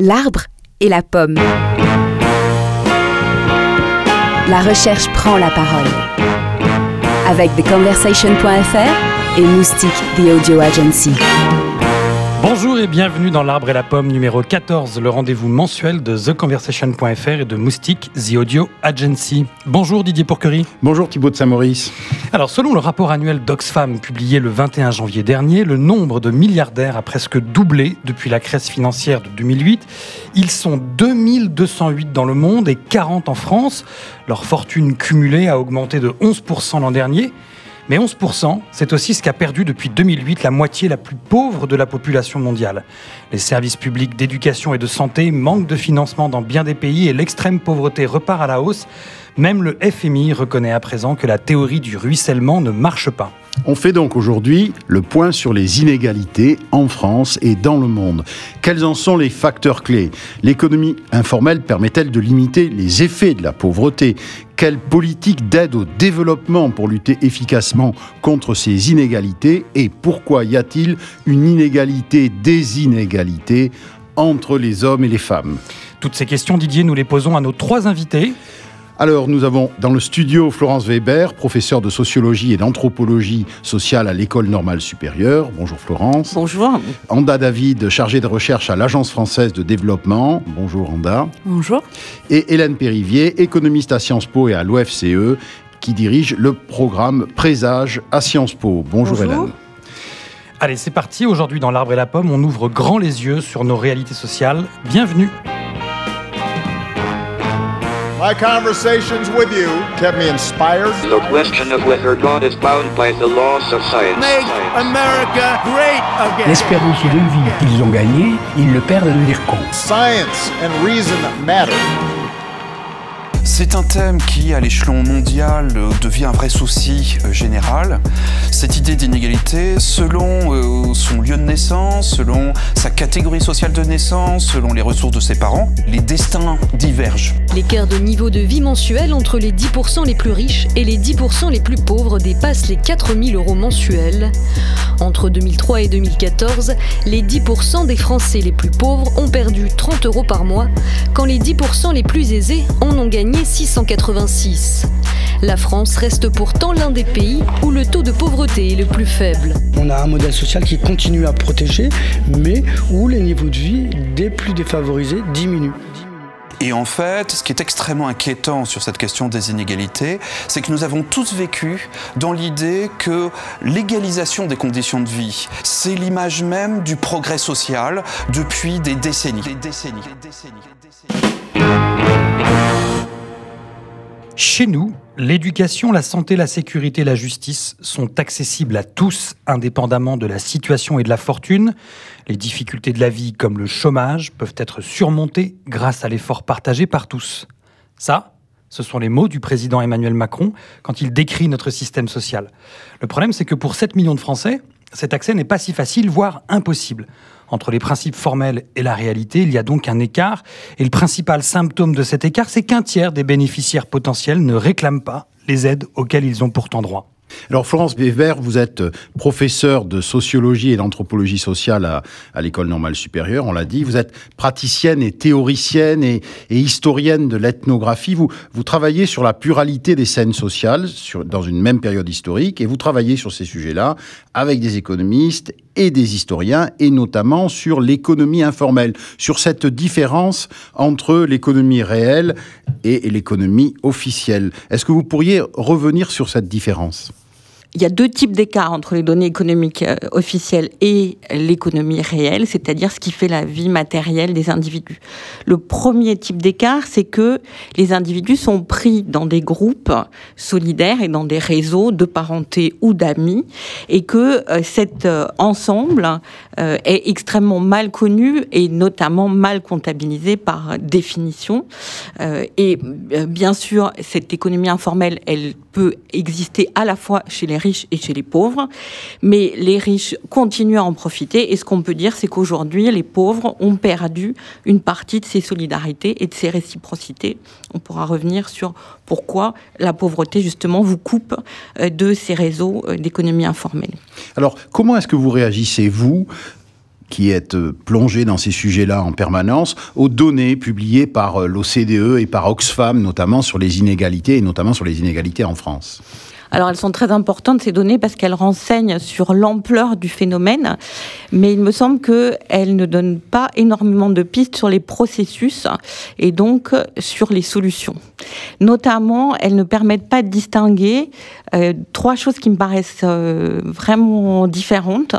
L'arbre et la pomme. La recherche prend la parole. Avec TheConversation.fr et Moustique The Audio Agency. Bonjour et bienvenue dans l'Arbre et la Pomme numéro 14, le rendez-vous mensuel de TheConversation.fr et de Moustique The Audio Agency. Bonjour Didier Pourquerie. Bonjour Thibaut de Saint-Maurice. Alors selon le rapport annuel d'Oxfam publié le 21 janvier dernier, le nombre de milliardaires a presque doublé depuis la crise financière de 2008. Ils sont 2208 dans le monde et 40 en France. Leur fortune cumulée a augmenté de 11% l'an dernier. Mais 11%, c'est aussi ce qu'a perdu depuis 2008 la moitié la plus pauvre de la population mondiale. Les services publics d'éducation et de santé manquent de financement dans bien des pays et l'extrême pauvreté repart à la hausse. Même le FMI reconnaît à présent que la théorie du ruissellement ne marche pas. On fait donc aujourd'hui le point sur les inégalités en France et dans le monde. Quels en sont les facteurs clés? L'économie informelle permet-elle de limiter les effets de la pauvreté? Quelle politique d'aide au développement pour lutter efficacement contre ces inégalités? Et pourquoi y a-t-il une inégalité des inégalités entre les hommes et les femmes? Toutes ces questions, Didier, nous les posons à nos trois invités. Alors, nous avons dans le studio Florence Weber, professeure de sociologie et d'anthropologie sociale à l'École normale supérieure. Bonjour Florence. Bonjour. Anda David, chargée de recherche à l'Agence française de développement. Bonjour Anda. Bonjour. Et Hélène Périvier, économiste à Sciences Po et à l'OFCE, qui dirige le programme Présage à Sciences Po. Bonjour, Bonjour. Hélène. Allez, c'est parti. Aujourd'hui, dans l'Arbre et la Pomme, on ouvre grand les yeux sur nos réalités sociales. Bienvenue. My conversations with you kept me inspired. The question of whether God is bound by the laws of science. Make America great again. L'espérance de vie qu'ils ont gagnée, ils le perdent à devenir con. Science and reason matter. C'est un thème qui, à l'échelon mondial, devient un vrai souci euh, général. Cette idée d'inégalité, selon euh, son lieu de naissance, selon sa catégorie sociale de naissance, selon les ressources de ses parents, les destins divergent. L'écart de niveau de vie mensuel entre les 10% les plus riches et les 10% les plus pauvres dépasse les 4000 euros mensuels. Entre 2003 et 2014, les 10% des Français les plus pauvres ont perdu 30 euros par mois, quand les 10% les plus aisés en ont gagné 686. La France reste pourtant l'un des pays où le taux de pauvreté est le plus faible. On a un modèle social qui continue à protéger, mais où les niveaux de vie des plus défavorisés diminuent. Et en fait, ce qui est extrêmement inquiétant sur cette question des inégalités, c'est que nous avons tous vécu dans l'idée que l'égalisation des conditions de vie, c'est l'image même du progrès social depuis des décennies. Des décennies. Des décennies. Des décennies. Chez nous, l'éducation, la santé, la sécurité, la justice sont accessibles à tous, indépendamment de la situation et de la fortune. Les difficultés de la vie, comme le chômage, peuvent être surmontées grâce à l'effort partagé par tous. Ça, ce sont les mots du président Emmanuel Macron quand il décrit notre système social. Le problème, c'est que pour 7 millions de Français, cet accès n'est pas si facile, voire impossible. Entre les principes formels et la réalité, il y a donc un écart. Et le principal symptôme de cet écart, c'est qu'un tiers des bénéficiaires potentiels ne réclament pas les aides auxquelles ils ont pourtant droit. Alors Florence Weber, vous êtes professeure de sociologie et d'anthropologie sociale à, l'École normale supérieure, on l'a dit. Vous êtes praticienne et théoricienne et, historienne de l'ethnographie. Vous, travaillez sur la pluralité des scènes sociales dans une même période historique et vous travaillez sur ces sujets-là avec des économistes et des historiens et notamment sur l'économie informelle, sur cette différence entre l'économie réelle et, l'économie officielle. Est-ce que vous pourriez revenir sur cette différence? Il y a deux types d'écarts entre les données économiques euh, officielles et l'économie réelle, c'est-à-dire ce qui fait la vie matérielle des individus. Le premier type d'écart, c'est que les individus sont pris dans des groupes solidaires et dans des réseaux de parenté ou d'amis, et que euh, cet euh, ensemble est extrêmement mal connu et notamment mal comptabilisé par définition. Et bien sûr, cette économie informelle, elle peut exister à la fois chez les riches et chez les pauvres, mais les riches continuent à en profiter. Et ce qu'on peut dire, c'est qu'aujourd'hui, les pauvres ont perdu une partie de ces solidarités et de ces réciprocités. On pourra revenir sur pourquoi la pauvreté, justement, vous coupe euh, de ces réseaux euh, d'économie informelle. Alors, comment est-ce que vous réagissez, vous qui êtes plongé dans ces sujets-là en permanence, aux données publiées par l'OCDE et par Oxfam, notamment sur les inégalités, et notamment sur les inégalités en France? Alors elles sont très importantes ces données parce qu'elles renseignent sur l'ampleur du phénomène, mais il me semble qu'elles ne donnent pas énormément de pistes sur les processus et donc sur les solutions. Notamment, elles ne permettent pas de distinguer euh, trois choses qui me paraissent euh, vraiment différentes.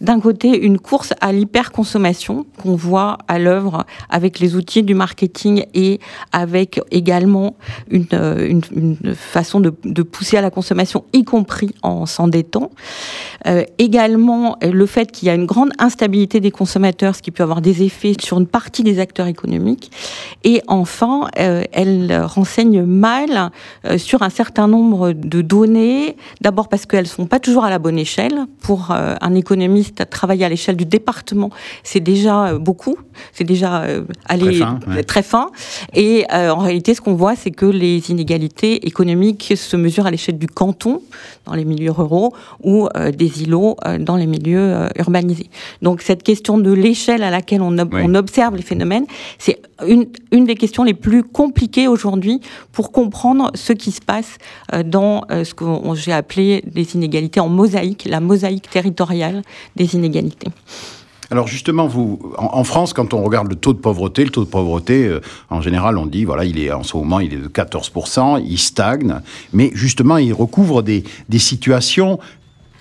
D'un côté, une course à l'hyperconsommation qu'on voit à l'œuvre avec les outils du marketing et avec également une, euh, façon de pousser à la consommation y compris en s'endettant. Euh, également, le fait qu'il y a une grande instabilité des consommateurs, ce qui peut avoir des effets sur une partie des acteurs économiques. Et enfin, euh, elle renseigne mal euh, sur un certain nombre de données. D'abord parce qu'elles sont pas toujours à la bonne échelle. Pour un économiste, travailler à l'échelle du département, c'est déjà beaucoup. C'est déjà aller très fin, très fin. Et en réalité, ce qu'on voit, c'est que les inégalités économiques se mesurent à l'échelle du cantons dans les milieux ruraux ou euh, des îlots euh, dans les milieux euh, urbanisés. Donc cette question de l'échelle à laquelle on, on, observe les phénomènes, c'est une, une des questions les plus compliquées aujourd'hui pour comprendre ce qui se passe dans ce que j'ai appelé des inégalités en mosaïque, la mosaïque territoriale des inégalités. Alors justement, vous, en, France, quand on regarde le taux de pauvreté, le taux de pauvreté, euh, en général, on dit, voilà, il est en ce moment, il est de 14%, il stagne, mais justement, il recouvre des, des situations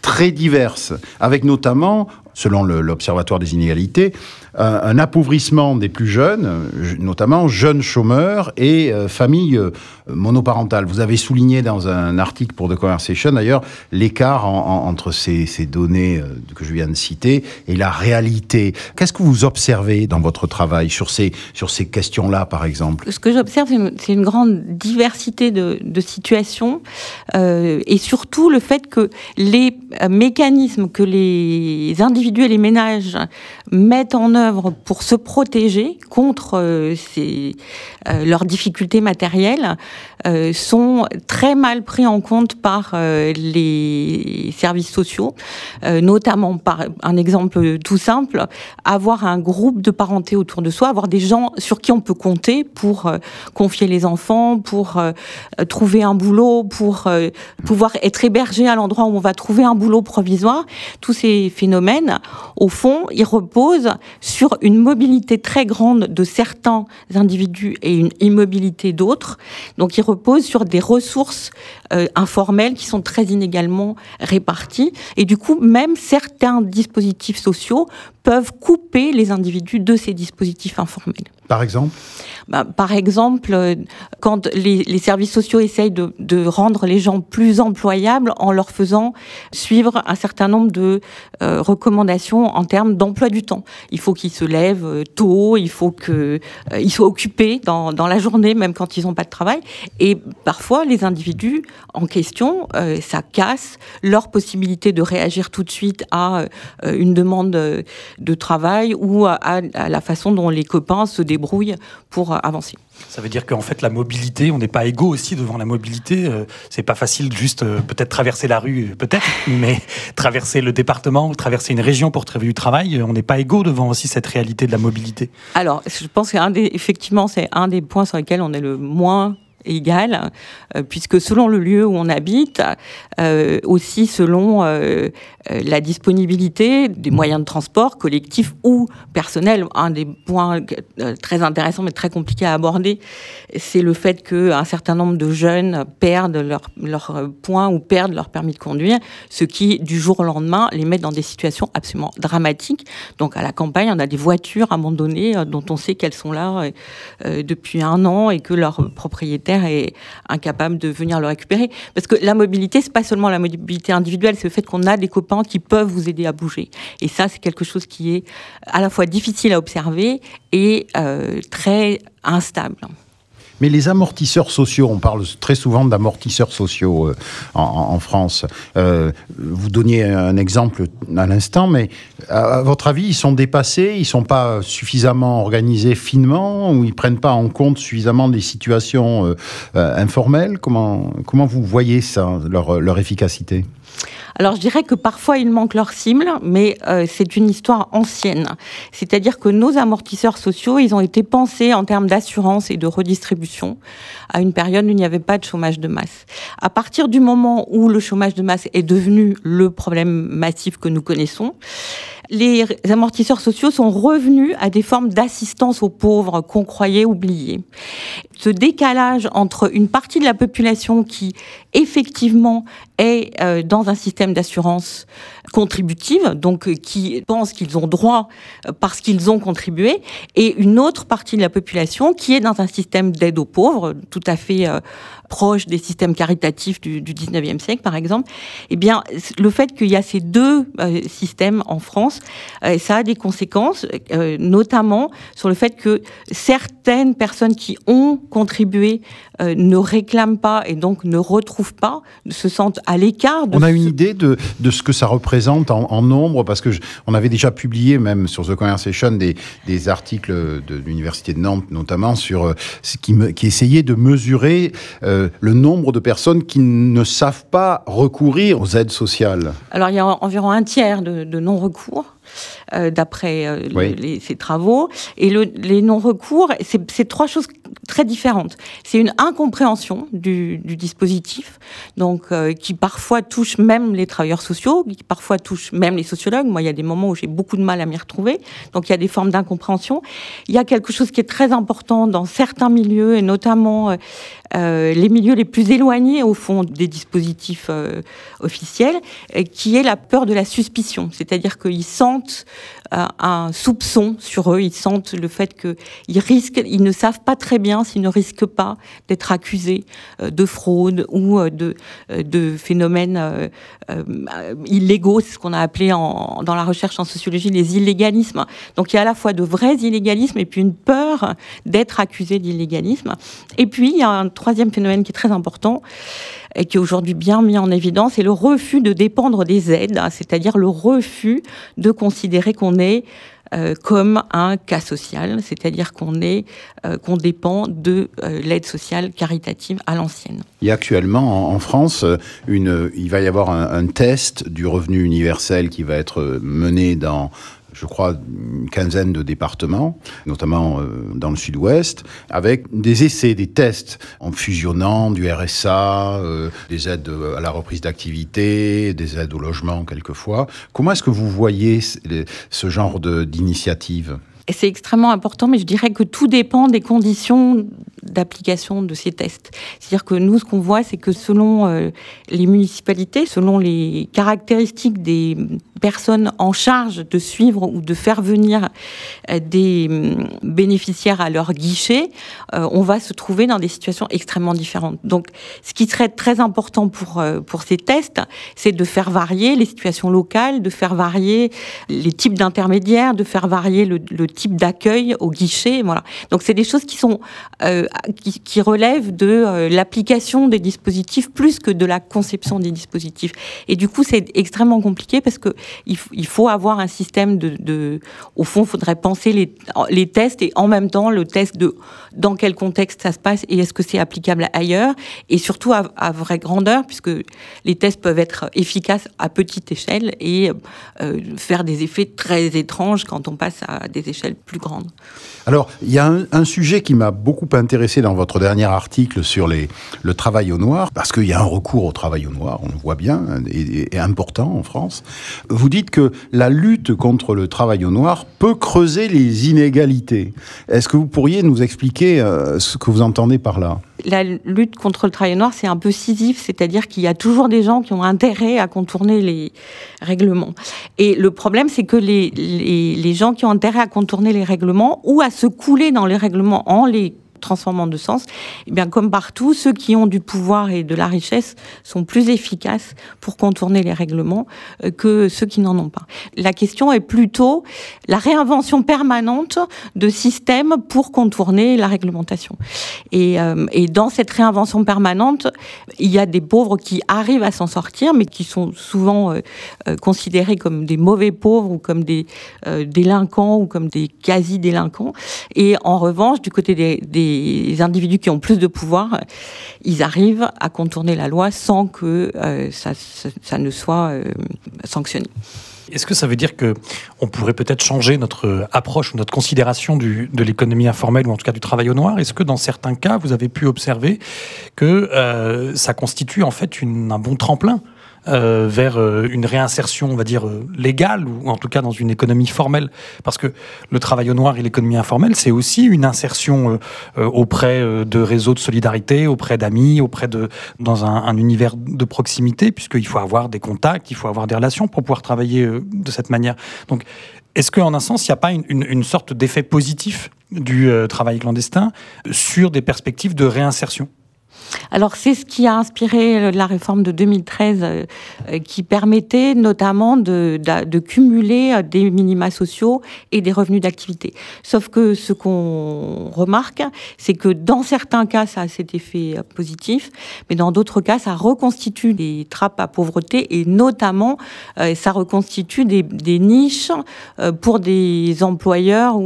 très diverses, avec notamment, selon l'Observatoire des inégalités, un, appauvrissement des plus jeunes, notamment jeunes chômeurs et euh, familles euh, monoparentales. Vous avez souligné dans un article pour The Conversation, d'ailleurs, l'écart entre ces, ces données euh, que je viens de citer et la réalité. Qu'est-ce que vous observez dans votre travail sur ces, sur ces questions-là, par exemple? Ce que j'observe, c'est une, grande diversité de, situations euh, et surtout le fait que les mécanismes que les individus et les ménages mettent en œuvre pour se protéger contre euh, euh, leurs difficultés matérielles euh, sont très mal pris en compte par les services sociaux, notamment par un exemple tout simple, avoir un groupe de parenté autour de soi, avoir des gens sur qui on peut compter pour confier les enfants, pour trouver un boulot, pour pouvoir être hébergé à l'endroit où on va trouver un boulot provisoire. Tous ces phénomènes, au fond, ils reposent sur une mobilité très grande de certains individus et une immobilité d'autres. Donc, il repose sur des ressources euh, informelles qui sont très inégalement réparties. Et du coup, même certains dispositifs sociaux peuvent couper les individus de ces dispositifs informels. Par exemple bah, Par exemple, euh, quand les, services sociaux essayent de, rendre les gens plus employables en leur faisant suivre un certain nombre de euh, recommandations en termes d'emploi du temps. Il faut qu'ils se lèvent euh, tôt, il faut qu'ils euh, soient occupés dans, la journée, même quand ils n'ont pas de travail. Et parfois, les individus en question, ça casse leur possibilité de réagir tout de suite à une demande de travail ou à la façon dont les copains se débrouillent brouille pour euh, avancer. Ça veut dire qu'en fait, la mobilité, on n'est pas égaux aussi devant la mobilité. Euh, c'est pas facile juste euh, peut-être traverser la rue, peut-être, mais traverser le département ou traverser une région pour trouver du travail, on n'est pas égaux devant aussi cette réalité de la mobilité. Alors, je pense qu'effectivement, c'est un des points sur lesquels on est le moins égal, euh, puisque selon le lieu où on habite, euh, aussi selon euh, la disponibilité des moyens de transport collectifs ou personnels. Un des points très intéressants mais très compliqués à aborder, c'est le fait qu'un certain nombre de jeunes perdent leur, leur point ou perdent leur permis de conduire, ce qui, du jour au lendemain, les met dans des situations absolument dramatiques. Donc à la campagne, on a des voitures abandonnées dont on sait qu'elles sont là depuis un an et que leurs propriétaires est incapable de venir le récupérer. Parce que la mobilité, c'est pas seulement la mobilité individuelle, c'est le fait qu'on a des copains qui peuvent vous aider à bouger. Et ça, c'est quelque chose qui est à la fois difficile à observer et euh, très instable. Mais les amortisseurs sociaux, on parle très souvent d'amortisseurs sociaux euh, en, France. Euh, vous donniez un exemple à l'instant, mais à, votre avis, ils sont dépassés, ils sont pas suffisamment organisés finement, ou ils prennent pas en compte suffisamment des situations euh, informelles? Comment comment vous voyez ça, leur, leur efficacité? Alors je dirais que parfois ils manquent leur cible, mais euh, c'est une histoire ancienne. C'est-à-dire que nos amortisseurs sociaux, ils ont été pensés en termes d'assurance et de redistribution à une période où il n'y avait pas de chômage de masse. À partir du moment où le chômage de masse est devenu le problème massif que nous connaissons, les amortisseurs sociaux sont revenus à des formes d'assistance aux pauvres qu'on croyait oubliées. Ce décalage entre une partie de la population qui effectivement est euh, dans un système d'assurance contributive, donc euh, qui pensent qu'ils ont droit euh, parce qu'ils ont contribué, et une autre partie de la population qui est dans un système d'aide aux pauvres, tout à fait proche des systèmes caritatifs du, du 19e siècle, par exemple, eh bien, le fait qu'il y a ces deux systèmes en France, ça a des conséquences, notamment sur le fait que certaines personnes qui ont contribué ne réclament pas et donc ne retrouvent pas, se sentent à l'écart. On a une idée de, de, ce que ça représente en, nombre, parce que on avait déjà publié même sur The Conversation des, articles de l'université de Nantes notamment sur euh, ce qui, me, qui essayait de mesurer euh, le nombre de personnes qui ne savent pas recourir aux aides sociales. Alors il y a environ un tiers de, de non-recours. Euh, d'après euh, ces travaux. Et le, les non-recours, c'est trois choses très différentes. C'est une incompréhension du, du dispositif, donc euh, qui parfois touche même les travailleurs sociaux, qui parfois touche même les sociologues. Moi, il y a des moments où j'ai beaucoup de mal à m'y retrouver. Donc, il y a des formes d'incompréhension. Il y a quelque chose qui est très important dans certains milieux, et notamment euh, les milieux les plus éloignés, au fond, des dispositifs euh, officiels, qui est la peur de la suspicion. C'est-à-dire qu'ils sentent euh, un soupçon sur eux. Ils sentent le fait qu'ils risquent, ils ne savent pas très bien s'ils ne risquent pas d'être accusés euh, de fraude ou euh, de, de phénomènes illégaux, c'est ce qu'on a appelé en, dans la recherche en sociologie les illégalismes. Donc il y a à la fois de vrais illégalismes et puis une peur d'être accusé d'illégalisme. Et puis il y a un troisième phénomène qui est très important et qui est aujourd'hui bien mis en évidence, c'est le refus de dépendre des aides, c'est-à-dire le refus de considérer qu'on est euh, comme un cas social, c'est-à-dire qu'on est, euh, qu'on dépend de euh, l'aide sociale caritative à l'ancienne. Il y a actuellement en, France une, il va y avoir un, test du revenu universel qui va être mené dans je crois, une quinzaine de départements, notamment euh, dans le sud-ouest, avec des essais, des tests, en fusionnant du RSA, euh, des aides à la reprise d'activité, des aides au logement quelquefois. Comment est-ce que vous voyez ce genre d'initiative? C'est extrêmement important, mais je dirais que tout dépend des conditions d'application de ces tests. C'est-à-dire que nous, ce qu'on voit, c'est que selon euh, les municipalités, selon les caractéristiques des personnes en charge de suivre ou de faire venir euh, des hum, bénéficiaires à leur guichet, euh, on va se trouver dans des situations extrêmement différentes. Donc, ce qui serait très important pour, pour ces tests, c'est de faire varier les situations locales, de faire varier les types d'intermédiaires, de faire varier le, type d'accueil au guichet. Voilà. Donc, c'est des choses qui sont qui, relève de euh, l'application des dispositifs plus que de la conception des dispositifs. Et du coup, c'est extrêmement compliqué parce que il, faut avoir un système de, au fond, il faudrait penser les, les tests et en même temps le test de dans quel contexte ça se passe et est-ce que c'est applicable ailleurs et surtout à, à, vraie grandeur puisque les tests peuvent être efficaces à petite échelle et euh, faire des effets très étranges quand on passe à des échelles plus grandes. Alors, il y a un, un sujet qui m'a beaucoup intéressé dans votre dernier article sur le travail au noir, parce qu'il y a un recours au travail au noir, on le voit bien, et, important en France. Vous dites que la lutte contre le travail au noir peut creuser les inégalités. Est-ce que vous pourriez nous expliquer euh, ce que vous entendez par là? La lutte contre le travail noir, c'est un peu scisif, c'est-à-dire qu'il y a toujours des gens qui ont intérêt à contourner les règlements. Et le problème, c'est que les, gens qui ont intérêt à contourner les règlements ou à se couler dans les règlements en les transformant de sens, eh bien, comme partout, ceux qui ont du pouvoir et de la richesse sont plus efficaces pour contourner les règlements euh, que ceux qui n'en ont pas. La question est plutôt la réinvention permanente de systèmes pour contourner la réglementation. Et, euh, dans cette réinvention permanente, il y a des pauvres qui arrivent à s'en sortir, mais qui sont souvent euh, considérés comme des mauvais pauvres ou comme des délinquants ou comme des quasi-délinquants. Et en revanche, du côté des les individus qui ont plus de pouvoir, ils arrivent à contourner la loi sans que ça, ça, ne soit sanctionné. Est-ce que ça veut dire que on pourrait peut-être changer notre approche ou notre considération de l'économie informelle ou en tout cas du travail au noir? Est-ce que dans certains cas, vous avez pu observer que euh, ça constitue en fait un bon tremplin? Euh, vers euh, une réinsertion, on va dire, euh, légale, ou en tout cas dans une économie formelle. Parce que le travail au noir et l'économie informelle, c'est aussi une insertion auprès de réseaux de solidarité, auprès d'amis, auprès de dans un, un, univers de proximité, puisqu'il faut avoir des contacts, il faut avoir des relations pour pouvoir travailler de cette manière. Donc, est-ce qu'en un sens, il n'y a pas une sorte d'effet positif du travail clandestin sur des perspectives de réinsertion? Alors c'est ce qui a inspiré la réforme de 2013 euh, euh, qui permettait notamment de, cumuler euh, des minima sociaux et des revenus d'activité. Sauf que ce qu'on remarque, c'est que dans certains cas, ça a cet effet positif, mais dans d'autres cas, ça reconstitue des trappes à pauvreté et notamment, ça reconstitue des, des niches pour des employeurs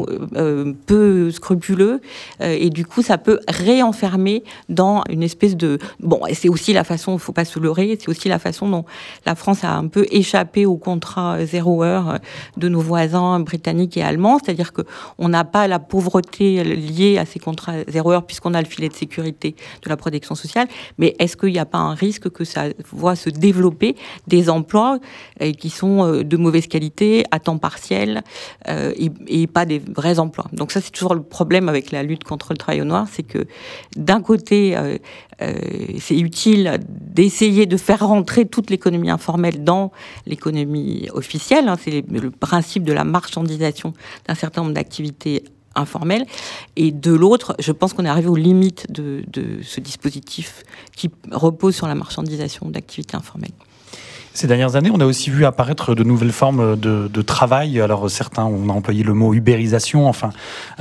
peu scrupuleux et du coup, ça peut réenfermer dans une espèce espèce de bon, c'est aussi la façon, faut pas se leurrer, c'est aussi la façon dont la France a un peu échappé au contrat zéro heure de nos voisins britanniques et allemands, c'est-à-dire que on n'a pas la pauvreté liée à ces contrats zéro heure puisqu'on a le filet de sécurité de la protection sociale, mais est-ce qu'il n'y a pas un risque que ça voit se développer des emplois euh, qui sont euh, de mauvaise qualité, à temps partiel euh, et, pas des vrais emplois? Donc ça c'est toujours le problème avec la lutte contre le travail au noir, c'est que d'un côté euh, c'est utile d'essayer de faire rentrer toute l'économie informelle dans l'économie officielle. Hein. c'est le principe de la marchandisation d'un certain nombre d'activités informelles. Et de l'autre, je pense qu'on est arrivé aux limites de ce dispositif qui repose sur la marchandisation d'activités informelles. Ces dernières années, on a aussi vu apparaître de nouvelles formes de, travail. Alors certains, on a employé le mot ubérisation, enfin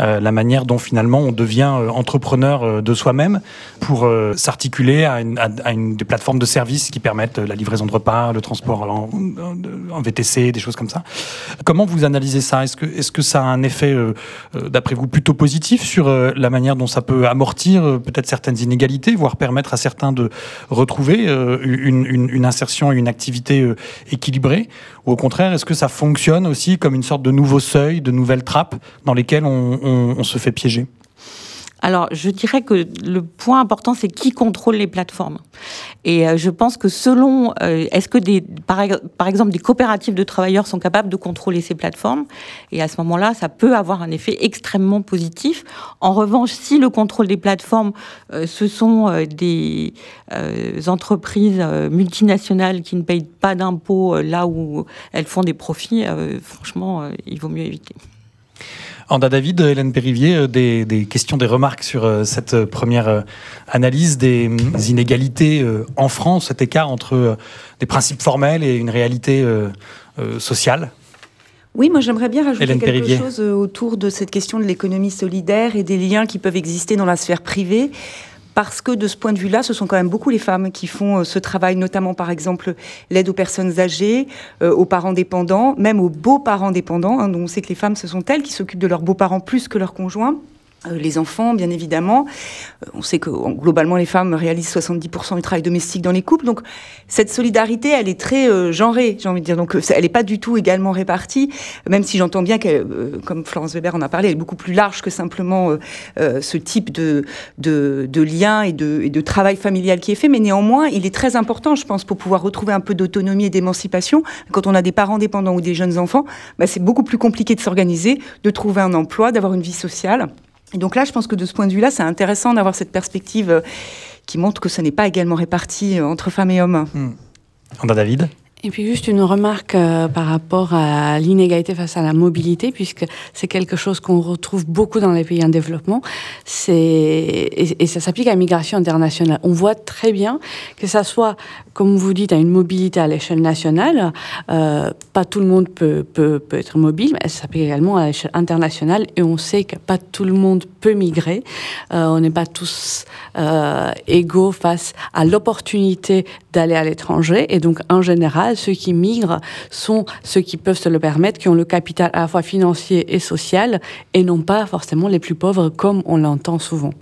euh, la manière dont finalement on devient euh, entrepreneur euh, de soi-même pour s'articuler à, des plateformes de services qui permettent la livraison de repas, le transport en, VTC, des choses comme ça. Comment vous analysez ça? Est-ce que, est que ça a un effet, d'après vous, plutôt positif sur la manière dont ça peut amortir peut-être certaines inégalités, voire permettre à certains de retrouver une, une insertion et une activité euh, équilibrée Ou au contraire, est-ce que ça fonctionne aussi comme une sorte de nouveau seuil, de nouvelles trappes dans lesquelles on, se fait piéger? Alors, je dirais que le point important, c'est qui contrôle les plateformes. Et euh, je pense que selon, euh, est-ce que par, exemple, des coopératives de travailleurs sont capables de contrôler ces plateformes? Et à ce moment-là, ça peut avoir un effet extrêmement positif. En revanche, si le contrôle des plateformes, euh, ce sont des entreprises multinationales qui ne payent pas d'impôts là où elles font des profits, franchement, il vaut mieux éviter. Anda David, Hélène Périvier, euh, des, des, questions, des remarques sur euh, cette première euh, analyse des inégalités en France, cet écart entre des principes formels et une réalité sociale? Oui, moi j'aimerais bien rajouter Hélène quelque Périvier. chose autour de cette question de l'économie solidaire et des liens qui peuvent exister dans la sphère privée parce que de ce point de vue-là, ce sont quand même beaucoup les femmes qui font euh, ce travail, notamment par exemple l'aide aux personnes âgées, euh, aux parents dépendants, même aux beaux-parents dépendants. Hein, dont on sait que les femmes, ce sont elles qui s'occupent de leurs beaux-parents plus que leurs conjoints. Euh, les enfants, bien évidemment. Euh, on sait que globalement, les femmes réalisent 70% du travail domestique dans les couples. Donc, cette solidarité, elle est très euh, genrée, j'ai envie de dire. Donc, elle n'est pas du tout également répartie, même si j'entends bien qu'elle, euh, comme Florence Weber en a parlé, elle est beaucoup plus large que simplement euh, ce type de, de, lien et de, et de travail familial qui est fait. Mais néanmoins, il est très important, je pense, pour pouvoir retrouver un peu d'autonomie et d'émancipation. Quand on a des parents dépendants ou des jeunes enfants, bah, c'est beaucoup plus compliqué de s'organiser, de trouver un emploi, d'avoir une vie sociale. Et donc là, je pense que de ce point de vue-là, c'est intéressant d'avoir cette perspective euh, qui montre que ce n'est pas également réparti euh, entre femmes et hommes. Mmh. Anda David? Et puis juste une remarque euh, par rapport à l'inégalité face à la mobilité, puisque c'est quelque chose qu'on retrouve beaucoup dans les pays en développement. Et, et ça s'applique à la migration internationale. On voit très bien que ça soit, comme vous dites, à une mobilité à l'échelle nationale. Euh, pas tout le monde peut, peut, peut être mobile, mais ça s'applique également à l'échelle internationale. Et on sait que pas tout le monde peut migrer. Euh, on n'est pas tous égaux face à l'opportunité d'aller à l'étranger. Et donc, en général, ceux qui migrent sont ceux qui peuvent se le permettre, qui ont le capital à la fois financier et social, et non pas forcément les plus pauvres comme on l'entend souvent.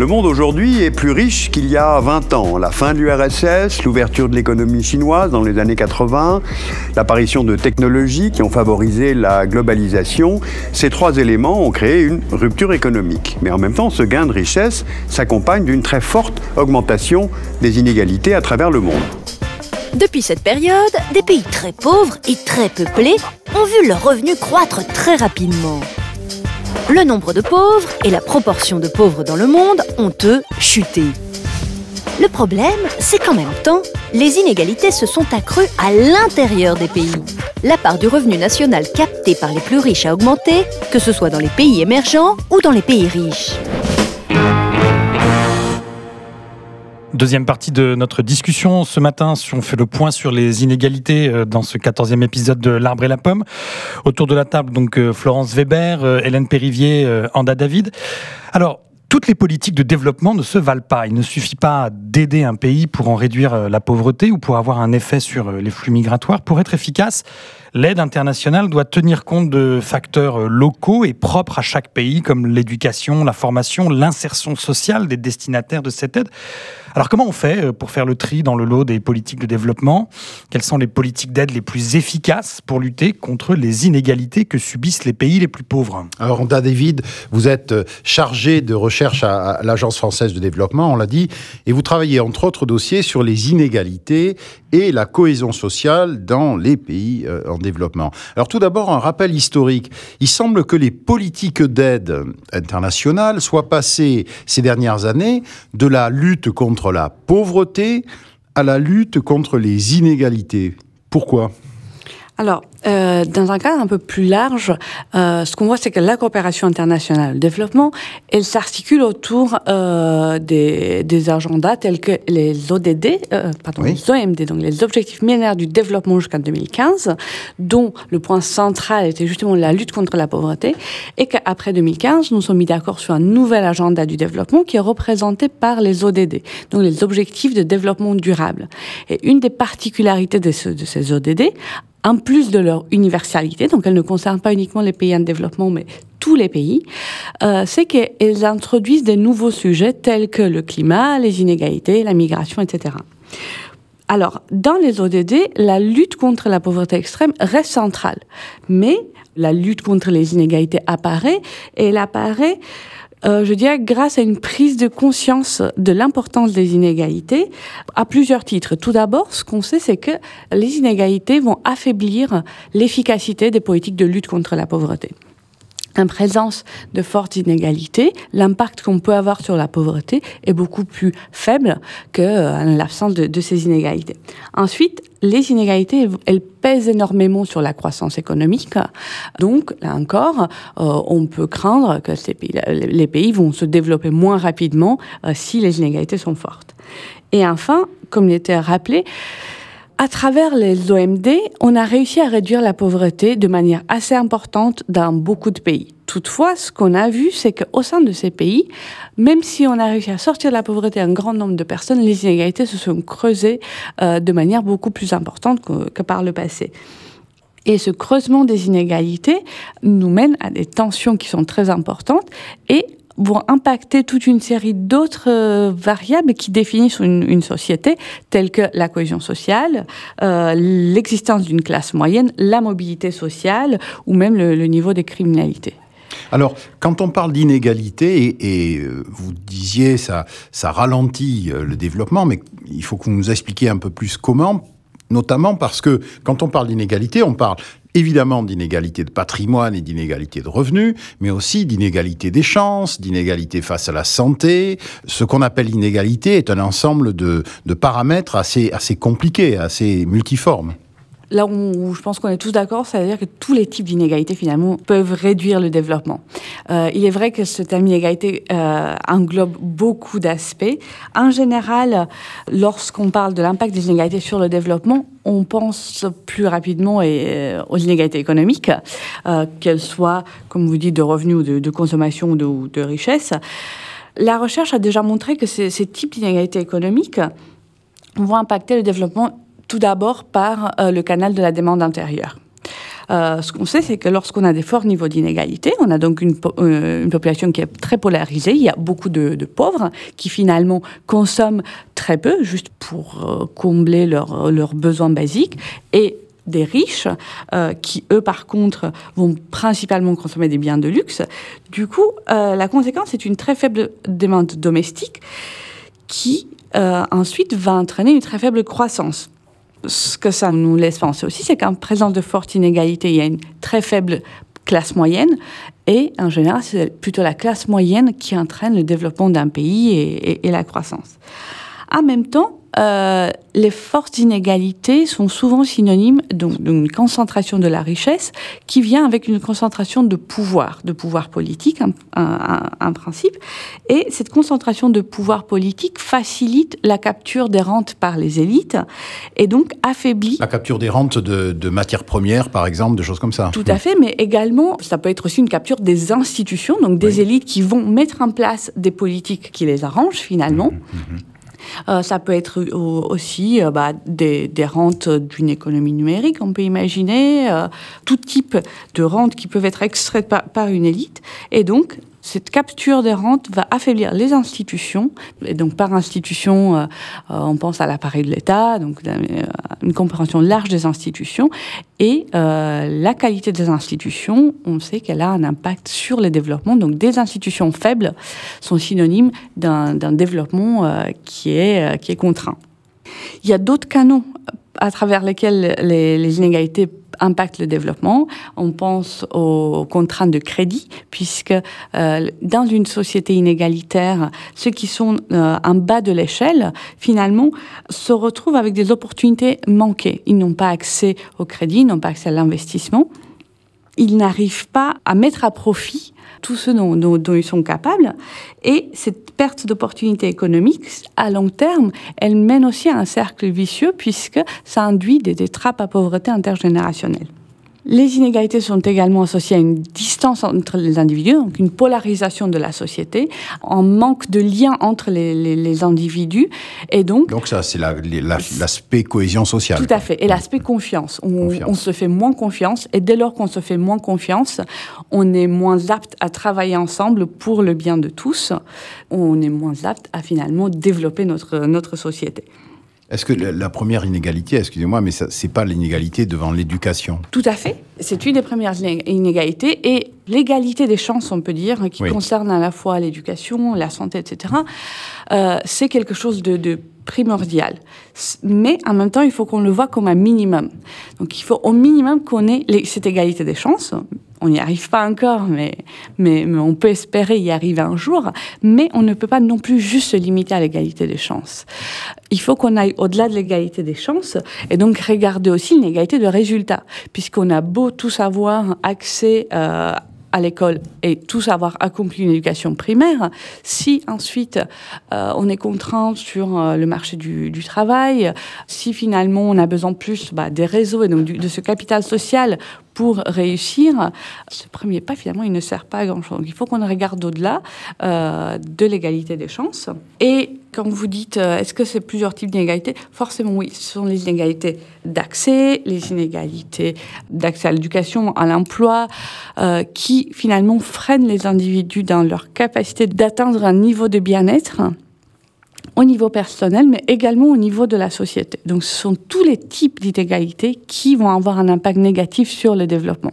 Le monde aujourd'hui est plus riche qu'il y a 20 ans. La fin de l'URSS, l'ouverture de l'économie chinoise dans les années 80, l'apparition de technologies qui ont favorisé la globalisation, ces trois éléments ont créé une rupture économique. Mais en même temps, ce gain de richesse s'accompagne d'une très forte augmentation des inégalités à travers le monde. Depuis cette période, des pays très pauvres et très peuplés ont vu leurs revenus croître très rapidement. Le nombre de pauvres et la proportion de pauvres dans le monde ont, eux, chuté. Le problème, c'est qu'en même temps, les inégalités se sont accrues à l'intérieur des pays. La part du revenu national capté par les plus riches a augmenté, que ce soit dans les pays émergents ou dans les pays riches. Deuxième partie de notre discussion ce matin, on fait le point sur les inégalités euh, dans ce quatorzième épisode de L'Arbre et la Pomme. Autour de la table, donc euh, Florence Weber, euh, Hélène Périvier, Anda David. Alors, toutes les politiques de développement ne se valent pas. Il ne suffit pas d'aider un pays pour en réduire la pauvreté ou pour avoir un effet sur les flux migratoires. Pour être efficace, l'aide internationale doit tenir compte de facteurs locaux et propres à chaque pays, comme l'éducation, la formation, l'insertion sociale des destinataires de cette aide. Alors comment on fait euh, pour faire le tri dans le lot des politiques de développement? Quelles sont les politiques d'aide les plus efficaces pour lutter contre les inégalités que subissent les pays les plus pauvres? Alors Onda David, vous êtes euh, chargé de recherche à l'Agence française de développement, on l'a dit, et vous travaillez entre autres dossiers sur les inégalités et la cohésion sociale dans les pays euh, en Alors tout d'abord, un rappel historique. Il semble que les politiques d'aide internationale soient passées ces dernières années de la lutte contre la pauvreté à la lutte contre les inégalités. Pourquoi? Alors, euh, dans un cadre un peu plus large, euh, ce qu'on voit, c'est que la coopération internationale, le développement, elle s'articule autour euh, des, des, agendas tels que les ODD, pardon, les OMD, donc les objectifs millénaires du développement jusqu'en 2015, dont le point central était justement la lutte contre la pauvreté, et qu'après 2015, nous sommes mis d'accord sur un nouvel agenda du développement qui est représenté par les ODD, donc les objectifs de développement durable. Et une des particularités de, ce, de ces ODD, en plus de leur universalité, donc elles ne concernent pas uniquement les pays en développement, mais tous les pays, euh, c'est qu'elles introduisent des nouveaux sujets tels que le climat, les inégalités, la migration, etc. Alors, dans les ODD, la lutte contre la pauvreté extrême reste centrale, mais la lutte contre les inégalités apparaît, et elle apparaît euh, je dirais, grâce à une prise de conscience de l'importance des inégalités à plusieurs titres. Tout d'abord, ce qu'on sait, c'est que les inégalités vont affaiblir l'efficacité des politiques de lutte contre la pauvreté en présence de fortes inégalités, l'impact qu'on peut avoir sur la pauvreté est beaucoup plus faible que euh, l'absence de, ces inégalités. Ensuite, les inégalités, elles, pèsent énormément sur la croissance économique. Donc, là encore, euh, on peut craindre que les pays vont se développer moins rapidement euh, si les inégalités sont fortes. Et enfin, comme il était rappelé, à travers les OMD, on a réussi à réduire la pauvreté de manière assez importante dans beaucoup de pays. Toutefois, ce qu'on a vu, c'est qu'au sein de ces pays, même si on a réussi à sortir de la pauvreté un grand nombre de personnes, les inégalités se sont creusées euh, de manière beaucoup plus importante que, que par le passé. Et ce creusement des inégalités nous mène à des tensions qui sont très importantes et vont impacter toute une série d'autres euh, variables qui définissent une, société, telles que la cohésion sociale, euh, l'existence d'une classe moyenne, la mobilité sociale ou même le, niveau des criminalités. Alors, quand on parle d'inégalité, et, euh, vous disiez ça, ça ralentit le développement, mais il faut que vous nous expliquiez un peu plus comment, notamment parce que quand on parle d'inégalité, on parle évidemment d'inégalité de patrimoine et d'inégalité de revenus, mais aussi d'inégalité des chances, d'inégalité face à la santé. Ce qu'on appelle l'inégalité est un ensemble de, paramètres assez, assez compliqués, assez multiformes là où je pense qu'on est tous d'accord, c'est-à-dire que tous les types d'inégalités finalement peuvent réduire le développement. Euh, il est vrai que ce terme inégalité euh, englobe beaucoup d'aspects. En général, lorsqu'on parle de l'impact des inégalités sur le développement, on pense plus rapidement euh, aux inégalités économiques, qu'elles soient, comme vous dites, de revenus ou de, consommation ou de, de, richesse. La recherche a déjà montré que ces types d'inégalités économiques vont impacter le développement tout d'abord par euh, le canal de la demande intérieure. Euh, ce qu'on sait, c'est que lorsqu'on a des forts niveaux d'inégalité, on a donc une, euh, une, population qui est très polarisée. Il y a beaucoup de, pauvres qui finalement consomment très peu, juste pour combler leurs besoins basiques. Et des riches, qui eux par contre vont principalement consommer des biens de luxe. Du coup, la conséquence est une très faible demande domestique qui ensuite va entraîner une très faible croissance. Ce que ça nous laisse penser aussi, c'est qu'en présence de forte inégalité, il y a une très faible classe moyenne et en général, c'est plutôt la classe moyenne qui entraîne le développement d'un pays et, et, et la croissance. En même temps, euh, les fortes inégalités sont souvent synonymes d'une concentration de la richesse qui vient avec une concentration de pouvoir, de pouvoir politique, un, principe. Et cette concentration de pouvoir politique facilite la capture des rentes par les élites et donc affaiblit. La capture des rentes de, matières premières, par exemple, de choses comme ça. Tout à fait, mais également, ça peut être aussi une capture des institutions, donc des élites qui vont mettre en place des politiques qui les arrangent finalement. Mmh, mmh. Euh, ça peut être aussi euh, bah, des, des, rentes d'une économie numérique, on peut imaginer, euh, tout type de rentes qui peuvent être extraites par, par une élite. Et donc, cette capture des rentes va affaiblir les institutions. Et donc, par institution, euh, on pense à l'appareil de l'État, donc euh, une compréhension large des institutions. Et euh, la qualité des institutions, on sait qu'elle a un impact sur le développement. Donc, des institutions faibles sont synonymes d'un développement euh, qui, est, euh, qui est contraint. Il y a d'autres canaux à travers lesquels les, les inégalités impactent le développement. On pense aux contraintes de crédit, puisque euh, dans une société inégalitaire, ceux qui sont euh, en bas de l'échelle, finalement, se retrouvent avec des opportunités manquées. Ils n'ont pas accès au crédit, ils n'ont pas accès à l'investissement. Ils n'arrivent pas à mettre à profit tout ce dont, ils sont capables. Et cette perte d'opportunités économiques, à long terme, elle mène aussi à un cercle vicieux puisque ça induit des, des trappes à pauvreté intergénérationnelle. Les inégalités sont également associées à une distance entre les individus, donc une polarisation de la société, un manque de lien entre les, les, les individus, et donc... Donc ça, c'est l'aspect la, cohésion sociale. Tout à fait, et l'aspect confiance. On, confiance. on se fait moins confiance, et dès lors qu'on se fait moins confiance, on est moins apte à travailler ensemble pour le bien de tous, on est moins apte à finalement développer notre, notre société. Est-ce que la première inégalité, excusez-moi, mais ce n'est pas l'inégalité devant l'éducation? Tout à fait. C'est une des premières inégalités. Et l'égalité des chances, on peut dire, qui oui. concerne à la fois l'éducation, la santé, etc., euh, c'est quelque chose de, de primordial. Mais en même temps, il faut qu'on le voit comme un minimum. Donc il faut au minimum qu'on ait cette égalité des chances. On n'y arrive pas encore, mais, mais, on peut espérer y arriver un jour. Mais on ne peut pas non plus juste se limiter à l'égalité des chances. Il faut qu'on aille au-delà de l'égalité des chances et donc regarder aussi une égalité de résultats. Puisqu'on a beau tout savoir, accès euh, à l'école et tous avoir accompli une éducation primaire, si ensuite euh, on est contraint sur euh, le marché du, du, travail, si finalement on a besoin plus bah, des réseaux et donc du, de ce capital social pour réussir, ce premier pas, finalement, il ne sert pas à grand-chose. Il faut qu'on regarde au-delà euh, de l'égalité des chances. Et quand vous dites, euh, est-ce que c'est plusieurs types d'inégalités? Forcément, oui. Ce sont les inégalités d'accès, les inégalités d'accès à l'éducation, à l'emploi, euh, qui finalement freinent les individus dans leur capacité d'atteindre un niveau de bien-être au niveau personnel, mais également au niveau de la société. Donc ce sont tous les types d'inégalités qui vont avoir un impact négatif sur le développement.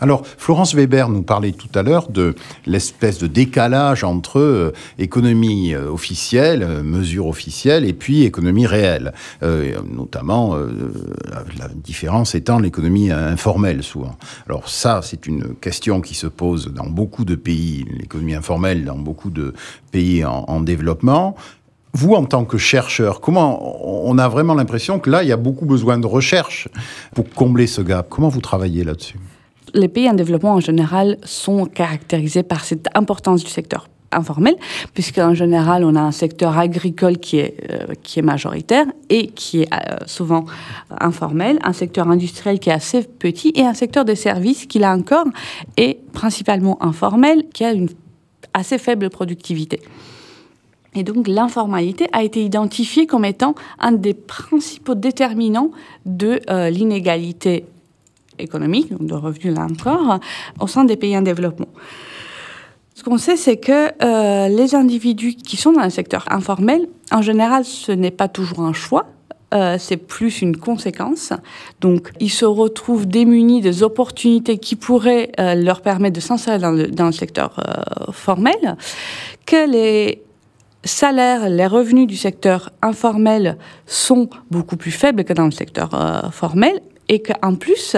Alors, Florence Weber nous parlait tout à l'heure de l'espèce de décalage entre euh, économie euh, officielle, euh, mesures officielles, et puis économie réelle. Euh, notamment, la différence étant l'économie informelle, souvent. Alors ça, c'est une question qui se pose dans beaucoup de pays, l'économie informelle dans beaucoup de pays en développement vous, en tant que chercheur, comment on a vraiment l'impression que là, il y a beaucoup besoin de recherche pour combler ce gap? Comment vous travaillez là-dessus? Les pays en développement, en général, sont caractérisés par cette importance du secteur informel, puisqu'en général, on a un secteur agricole qui est, euh, qui est majoritaire et qui est euh, souvent informel, un secteur industriel qui est assez petit et un secteur des services qui, là encore, est principalement informel, qui a une assez faible productivité. Et donc l'informalité a été identifiée comme étant un des principaux déterminants de euh, l'inégalité économique, donc de revenus là encore, au sein des pays en développement. Ce qu'on sait, c'est que euh, les individus qui sont dans le secteur informel, en général, ce n'est pas toujours un choix. Euh, c'est plus une conséquence. Donc, ils se retrouvent démunis des opportunités qui pourraient leur permettre de s'insérer dans dans le secteur formel, que les salaires, les revenus du secteur informel sont beaucoup plus faibles que dans le secteur formel, et qu'en plus,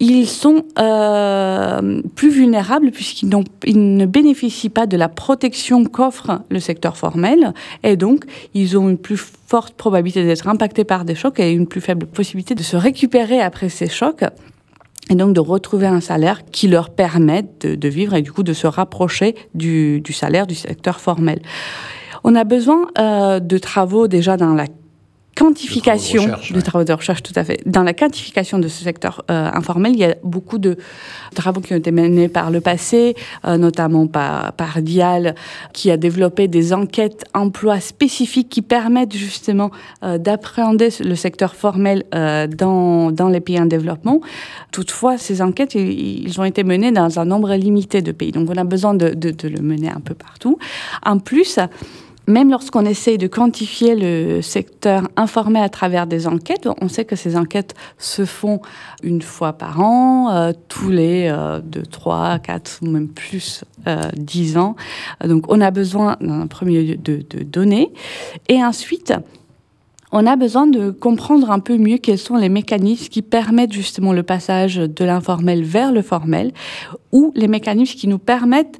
ils sont euh, plus vulnérables puisqu'ils ne bénéficient pas de la protection qu'offre le secteur formel et donc ils ont une plus forte probabilité d'être impactés par des chocs et une plus faible possibilité de se récupérer après ces chocs et donc de retrouver un salaire qui leur permette de, vivre et du coup de se rapprocher du, salaire du secteur formel. On a besoin euh, de travaux déjà dans la quantification de travaux de recherche, tout à fait. Dans la quantification de ce secteur euh, informel, il y a beaucoup de travaux qui ont été menés par le passé, euh, notamment par, par Dial, qui a développé des enquêtes emploi spécifiques qui permettent justement euh, d'appréhender le secteur formel dans, dans les pays en développement. Toutefois, ces enquêtes, ils ont été menées dans un nombre limité de pays. Donc, on a besoin de, de, de le mener un peu partout. En plus, même lorsqu'on essaye de quantifier le secteur informé à travers des enquêtes, on sait que ces enquêtes se font une fois par an, euh, tous les euh, 2, 3, 4 ou même plus euh, 10 ans. Donc on a besoin d'un premier lieu de, de données. Et ensuite, on a besoin de comprendre un peu mieux quels sont les mécanismes qui permettent justement le passage de l'informel vers le formel ou les mécanismes qui nous permettent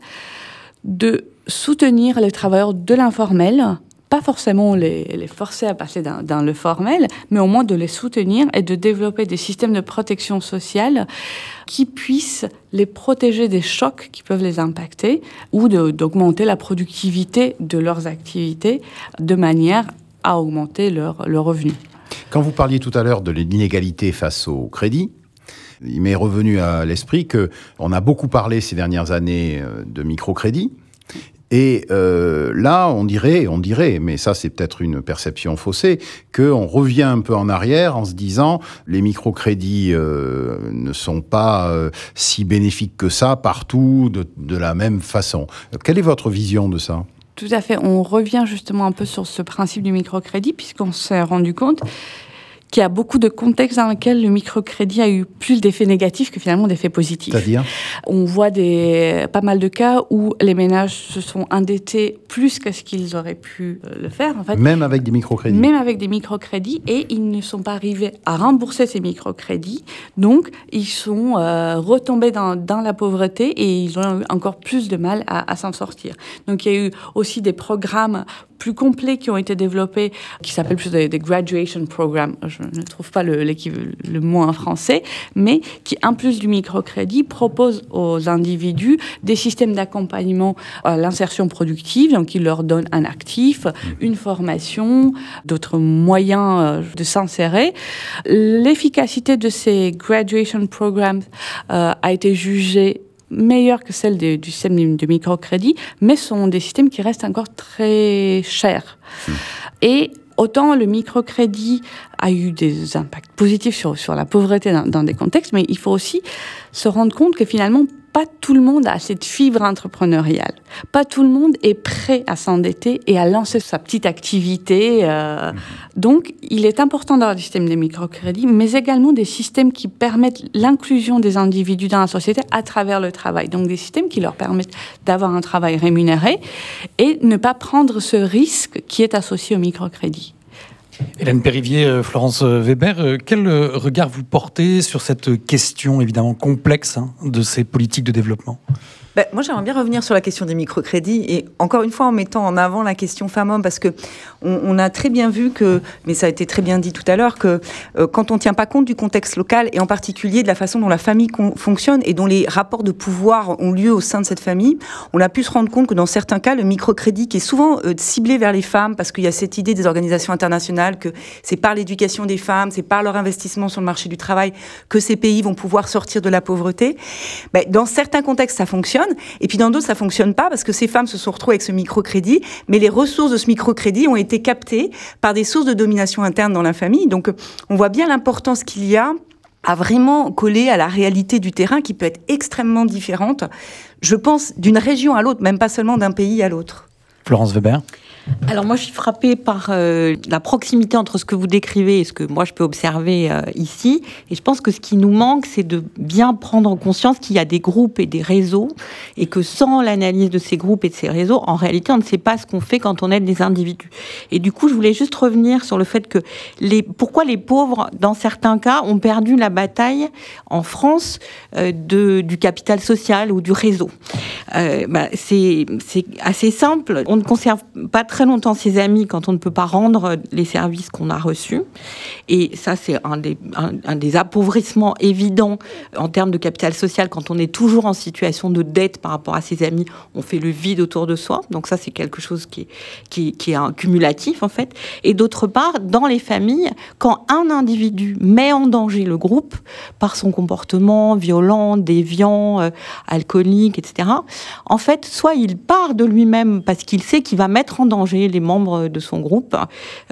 de soutenir les travailleurs de l'informel, pas forcément les, forcer à passer dans, le formel, mais au moins de les soutenir et de développer des systèmes de protection sociale qui puissent les protéger des chocs qui peuvent les impacter ou d'augmenter la productivité de leurs activités de manière à augmenter leurs leur revenus. Quand vous parliez tout à l'heure de l'inégalité face au crédit, il m'est revenu à l'esprit que on a beaucoup parlé ces dernières années euh, de microcrédit, et euh, là, on dirait, on dirait, mais ça c'est peut-être une perception faussée, qu'on revient un peu en arrière en se disant les microcrédits euh, ne sont pas euh, si bénéfiques que ça partout de, de la même façon. Quelle est votre vision de ça? Tout à fait. On revient justement un peu sur ce principe du microcrédit puisqu'on s'est rendu compte qu'il y a beaucoup de contextes dans lesquels le microcrédit a eu plus d'effets négatifs que finalement d'effets positifs. C'est-à-dire On voit des, pas mal de cas où les ménages se sont endettés plus que ce qu'ils auraient pu euh, le faire. En fait. Même avec des microcrédits Même avec des microcrédits, et ils ne sont pas arrivés à rembourser ces microcrédits. Donc, ils sont euh, retombés dans, dans, la pauvreté et ils ont eu encore plus de mal à, à s'en sortir. Donc, il y a eu aussi des programmes plus complets qui ont été développés, qui s'appellent plus des, graduation programs. Je ne trouve pas le, le mot en français, mais qui, en plus du microcrédit, proposent aux individus des systèmes d'accompagnement à l'insertion productive. Donc, ils leur donnent un actif, une formation, d'autres moyens euh, de s'insérer. L'efficacité de ces graduation programs euh, a été jugée meilleures que celles du système de microcrédit, mais sont des systèmes qui restent encore très chers. Hmm. Et autant le microcrédit a eu des impacts positifs sur, la pauvreté dans, dans, des contextes, mais il faut aussi se rendre compte que finalement, pas tout le monde a cette fibre entrepreneuriale. Pas tout le monde est prêt à s'endetter et à lancer sa petite activité. Euh. Donc, il est important d'avoir des systèmes de microcrédit, mais également des systèmes qui permettent l'inclusion des individus dans la société à travers le travail. Donc, des systèmes qui leur permettent d'avoir un travail rémunéré et ne pas prendre ce risque qui est associé au microcrédit. Hélène Périvier, euh, Florence euh, Weber, euh, quel regard vous portez sur cette question évidemment complexe hein, de ces politiques de développement? Ben, moi, j'aimerais bien revenir sur la question des microcrédits et encore une fois en mettant en avant la question femmes-hommes parce que on, a très bien vu que, mais ça a été très bien dit tout à l'heure, que euh, quand on ne tient pas compte du contexte local et en particulier de la façon dont la famille fonctionne et dont les rapports de pouvoir ont lieu au sein de cette famille, on a pu se rendre compte que dans certains cas, le microcrédit qui est souvent euh, ciblé vers les femmes parce qu'il y a cette idée des organisations internationales que c'est par l'éducation des femmes, c'est par leur investissement sur le marché du travail que ces pays vont pouvoir sortir de la pauvreté. Ben, dans certains contextes, ça fonctionne. Et puis dans d'autres, ça fonctionne pas parce que ces femmes se sont retrouvées avec ce microcrédit, mais les ressources de ce microcrédit ont été captées par des sources de domination interne dans la famille. Donc on voit bien l'importance qu'il y a à vraiment coller à la réalité du terrain qui peut être extrêmement différente, je pense, d'une région à l'autre, même pas seulement d'un pays à l'autre. Florence Weber alors moi, je suis frappée par euh, la proximité entre ce que vous décrivez et ce que moi je peux observer euh, ici. Et je pense que ce qui nous manque, c'est de bien prendre conscience qu'il y a des groupes et des réseaux, et que sans l'analyse de ces groupes et de ces réseaux, en réalité, on ne sait pas ce qu'on fait quand on aide des individus. Et du coup, je voulais juste revenir sur le fait que les, pourquoi les pauvres, dans certains cas, ont perdu la bataille en France euh, de, du capital social ou du réseau. Bah, c'est assez simple. On ne conserve pas très longtemps ses amis quand on ne peut pas rendre les services qu'on a reçus. Et ça, c'est un des, appauvrissements évidents en termes de capital social. Quand on est toujours en situation de dette par rapport à ses amis, on fait le vide autour de soi. Donc ça, c'est quelque chose qui est, qui, est cumulatif, en fait. Et d'autre part, dans les familles, quand un individu met en danger le groupe par son comportement violent, déviant, euh, alcoolique, etc., en fait, soit il part de lui-même parce qu'il sait qu'il va mettre en danger les membres de son groupe,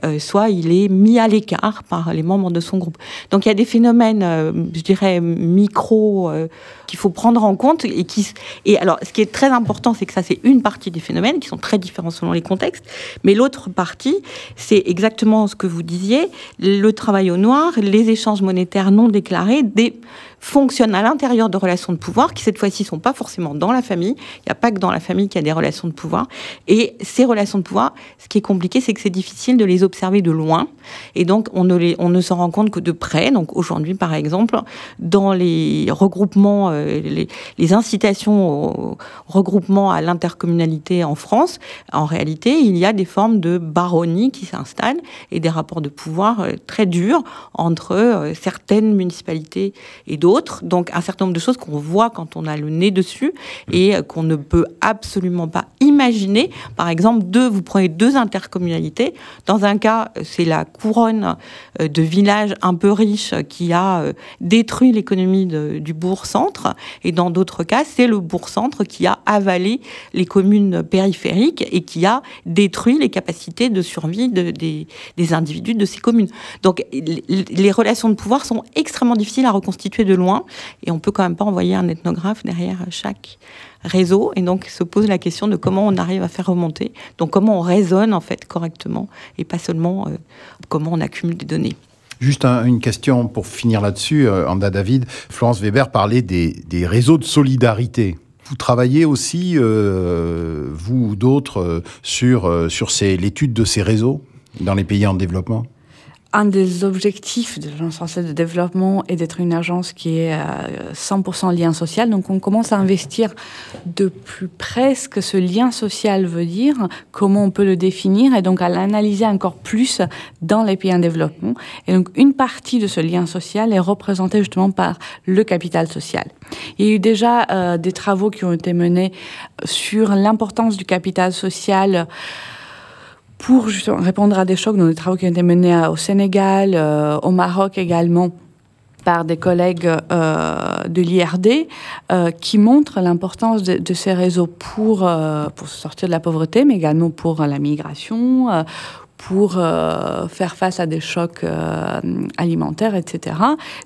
euh, soit il est mis à l'écart par les membres de son groupe. Donc il y a des phénomènes, euh, je dirais, micro euh, qu'il faut prendre en compte et qui et alors ce qui est très important, c'est que ça c'est une partie des phénomènes qui sont très différents selon les contextes, mais l'autre partie, c'est exactement ce que vous disiez, le travail au noir, les échanges monétaires non déclarés, des fonctionnent à l'intérieur de relations de pouvoir qui cette fois-ci sont pas forcément dans la famille. Il n'y a pas que dans la famille qu'il y a des relations de pouvoir. Et ces relations de pouvoir, ce qui est compliqué, c'est que c'est difficile de les observer de loin. Et donc, on ne, les, on ne s'en rend compte que de près. Donc, aujourd'hui, par exemple, dans les regroupements, euh, les, incitations au regroupement à l'intercommunalité en France, en réalité, il y a des formes de baronnie qui s'installent et des rapports de pouvoir euh, très durs entre euh, certaines municipalités et d'autres donc un certain nombre de choses qu'on voit quand on a le nez dessus et qu'on ne peut absolument pas imaginer. Par exemple, deux, vous prenez deux intercommunalités. Dans un cas, c'est la couronne euh, de villages un peu riches qui a euh, détruit l'économie du bourg-centre. Et dans d'autres cas, c'est le bourg-centre qui a avalé les communes périphériques et qui a détruit les capacités de survie des, des individus de ces communes. Donc les relations de pouvoir sont extrêmement difficiles à reconstituer de loin et on peut quand même pas envoyer un ethnographe derrière chaque réseau et donc se pose la question de comment on arrive à faire remonter, donc comment on raisonne en fait correctement et pas seulement euh, comment on accumule des données. Juste une question pour finir là-dessus, euh, Anda David. Florence Weber parlait des, réseaux de solidarité. Vous travaillez aussi, euh, vous ou d'autres, sur, sur l'étude de ces réseaux dans les pays en développement? Un des objectifs de l'agence française de développement est d'être une agence qui est à 100% lien social. Donc on commence à investir de plus près ce que ce lien social veut dire, comment on peut le définir et donc à l'analyser encore plus dans les pays en développement. Et donc une partie de ce lien social est représentée justement par le capital social. Il y a eu déjà euh, des travaux qui ont été menés sur l'importance du capital social pour répondre à des chocs dans des travaux qui ont été menés au Sénégal, euh, au Maroc également par des collègues euh, de l'IRD euh, qui montrent l'importance de, de, ces réseaux pour, pour sortir de la pauvreté, mais également pour la migration, pour euh, faire face à des chocs euh, alimentaires, etc.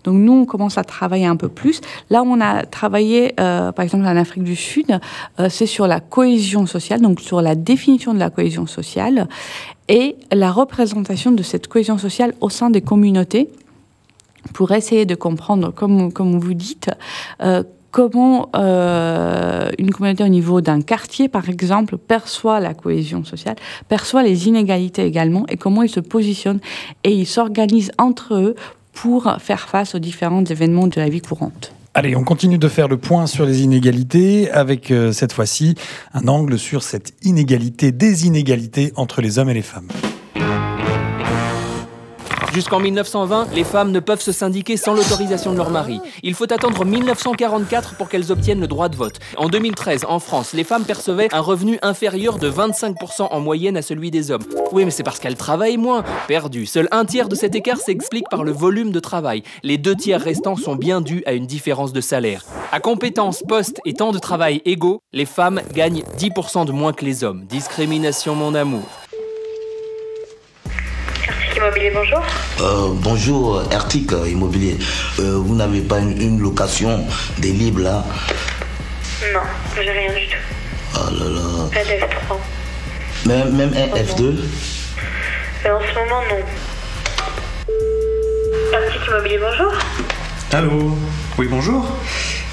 Donc nous, on commence à travailler un peu plus. Là où on a travaillé, euh, par exemple en Afrique du Sud, c'est sur la cohésion sociale, donc sur la définition de la cohésion sociale et la représentation de cette cohésion sociale au sein des communautés pour essayer de comprendre, comme, comme vous dites, comment euh, une communauté au niveau d'un quartier, par exemple, perçoit la cohésion sociale, perçoit les inégalités également, et comment ils se positionnent et ils s'organisent entre eux pour faire face aux différents événements de la vie courante. Allez, on continue de faire le point sur les inégalités avec euh, cette fois-ci un angle sur cette inégalité des inégalités entre les hommes et les femmes. Jusqu'en 1920, les femmes ne peuvent se syndiquer sans l'autorisation de leur mari. Il faut attendre 1944 pour qu'elles obtiennent le droit de vote. En 2013, en France, les femmes percevaient un revenu inférieur de 25% en moyenne à celui des hommes. Oui, mais c'est parce qu'elles travaillent moins. Perdu. Seul un tiers de cet écart s'explique par le volume de travail. Les deux tiers restants sont bien dus à une différence de salaire. À compétences, postes et temps de travail égaux, les femmes gagnent 10% de moins que les hommes. Discrimination, mon amour. Immobilier, bonjour. Euh, bonjour, Artic Immobilier. Euh, vous n'avez pas une, location des libres là Non, j'ai rien du tout. Oh là là. Un F3. Même, même un F2 En ce moment, non. Artic Immobilier, bonjour. Allô Oui, bonjour.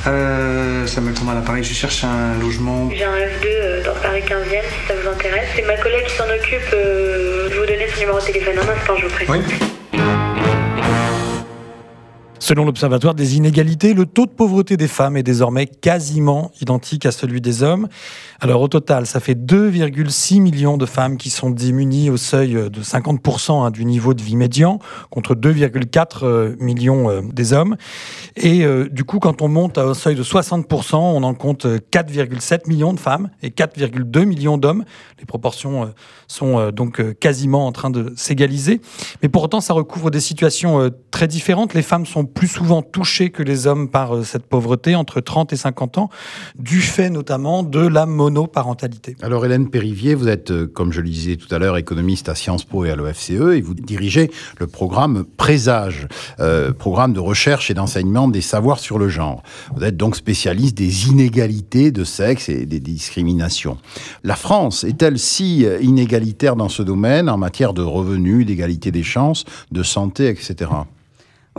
Euh, ça me tombe à l'appareil, je cherche un logement. J'ai un F2 euh, dans Paris 15e, si ça vous intéresse. C'est ma collègue qui s'en occupe. Euh, je vais vous donner son numéro de téléphone un instant, je vous prie. Oui. Selon l'Observatoire des inégalités, le taux de pauvreté des femmes est désormais quasiment identique à celui des hommes. Alors au total, ça fait 2,6 millions de femmes qui sont démunies au seuil de 50% hein, du niveau de vie médian, contre 2,4 euh, millions euh, des hommes. Et euh, du coup, quand on monte au seuil de 60%, on en compte 4,7 millions de femmes et 4,2 millions d'hommes. Les proportions sont donc quasiment en train de s'égaliser. Mais pour autant, ça recouvre des situations très différentes. Les femmes sont plus souvent touchés que les hommes par cette pauvreté entre 30 et 50 ans, du fait notamment de la Alors Hélène Périvier, vous êtes, euh, comme je le disais tout à l'heure, économiste à Sciences Po et à l'OFCE, et vous dirigez le programme Présage, euh, programme de recherche et d'enseignement des savoirs sur le genre. Vous êtes donc spécialiste des inégalités de sexe et des discriminations. La France est-elle si inégalitaire dans ce domaine en matière de revenus, d'égalité des chances, de santé, etc.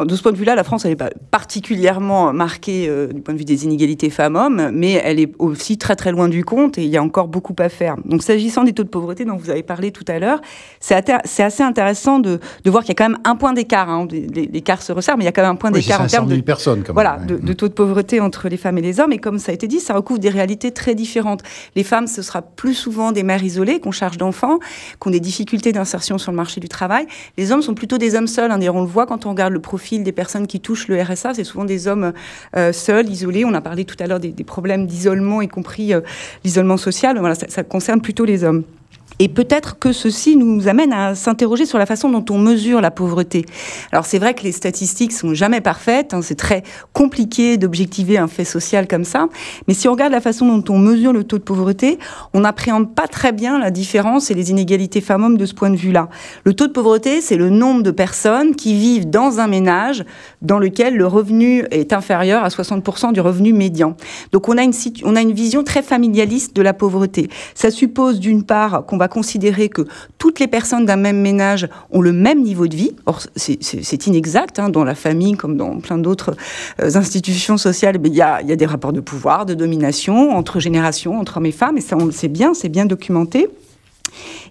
De ce point de vue-là, la France, elle n'est pas particulièrement marquée euh, du point de vue des inégalités femmes-hommes, mais elle est aussi très très loin du compte et il y a encore beaucoup à faire. Donc s'agissant des taux de pauvreté dont vous avez parlé tout à l'heure, c'est assez intéressant de, de voir qu'il y a quand même un point d'écart. Hein. L'écart se resserre, mais il y a quand même un point d'écart en termes de, personnes, voilà, de, de, taux de pauvreté entre les femmes et les hommes. Et comme ça a été dit, ça recouvre des réalités très différentes. Les femmes, ce sera plus souvent des mères isolées, qu'on charge d'enfants, qui ont des difficultés d'insertion sur le marché du travail. Les hommes sont plutôt des hommes seuls. Hein. On le voit quand on regarde le profil des personnes qui touchent le RSA, c'est souvent des hommes euh, seuls, isolés. On a parlé tout à l'heure des, problèmes d'isolement, y compris euh, l'isolement social. Voilà, ça concerne plutôt les hommes. Et peut-être que ceci nous amène à s'interroger sur la façon dont on mesure la pauvreté. Alors c'est vrai que les statistiques sont jamais parfaites, hein, c'est très compliqué d'objectiver un fait social comme ça, mais si on regarde la façon dont on mesure le taux de pauvreté, on n'appréhende pas très bien la différence et les inégalités femmes-hommes de ce point de vue-là. Le taux de pauvreté, c'est le nombre de personnes qui vivent dans un ménage dans lequel le revenu est inférieur à 60% du revenu médian. Donc on a une, on a une vision très familialiste de la pauvreté. Ça suppose d'une part qu'on va considérer que toutes les personnes d'un même ménage ont le même niveau de vie. Or, c'est inexact. Hein, dans la famille, comme dans plein d'autres euh, institutions sociales, il y, a, y a des rapports de pouvoir, de domination entre générations, entre hommes et femmes, et ça, on le sait bien, c'est bien documenté.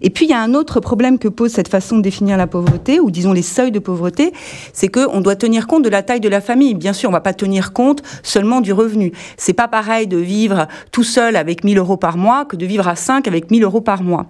Et puis il y a un autre problème que pose cette façon de définir la pauvreté, ou disons les seuils de pauvreté, c'est qu'on doit tenir compte de la taille de la famille. Bien sûr, on ne va pas tenir compte seulement du revenu. C'est pas pareil de vivre tout seul avec 1000 euros par mois que de vivre à 5 avec 1000 euros par mois.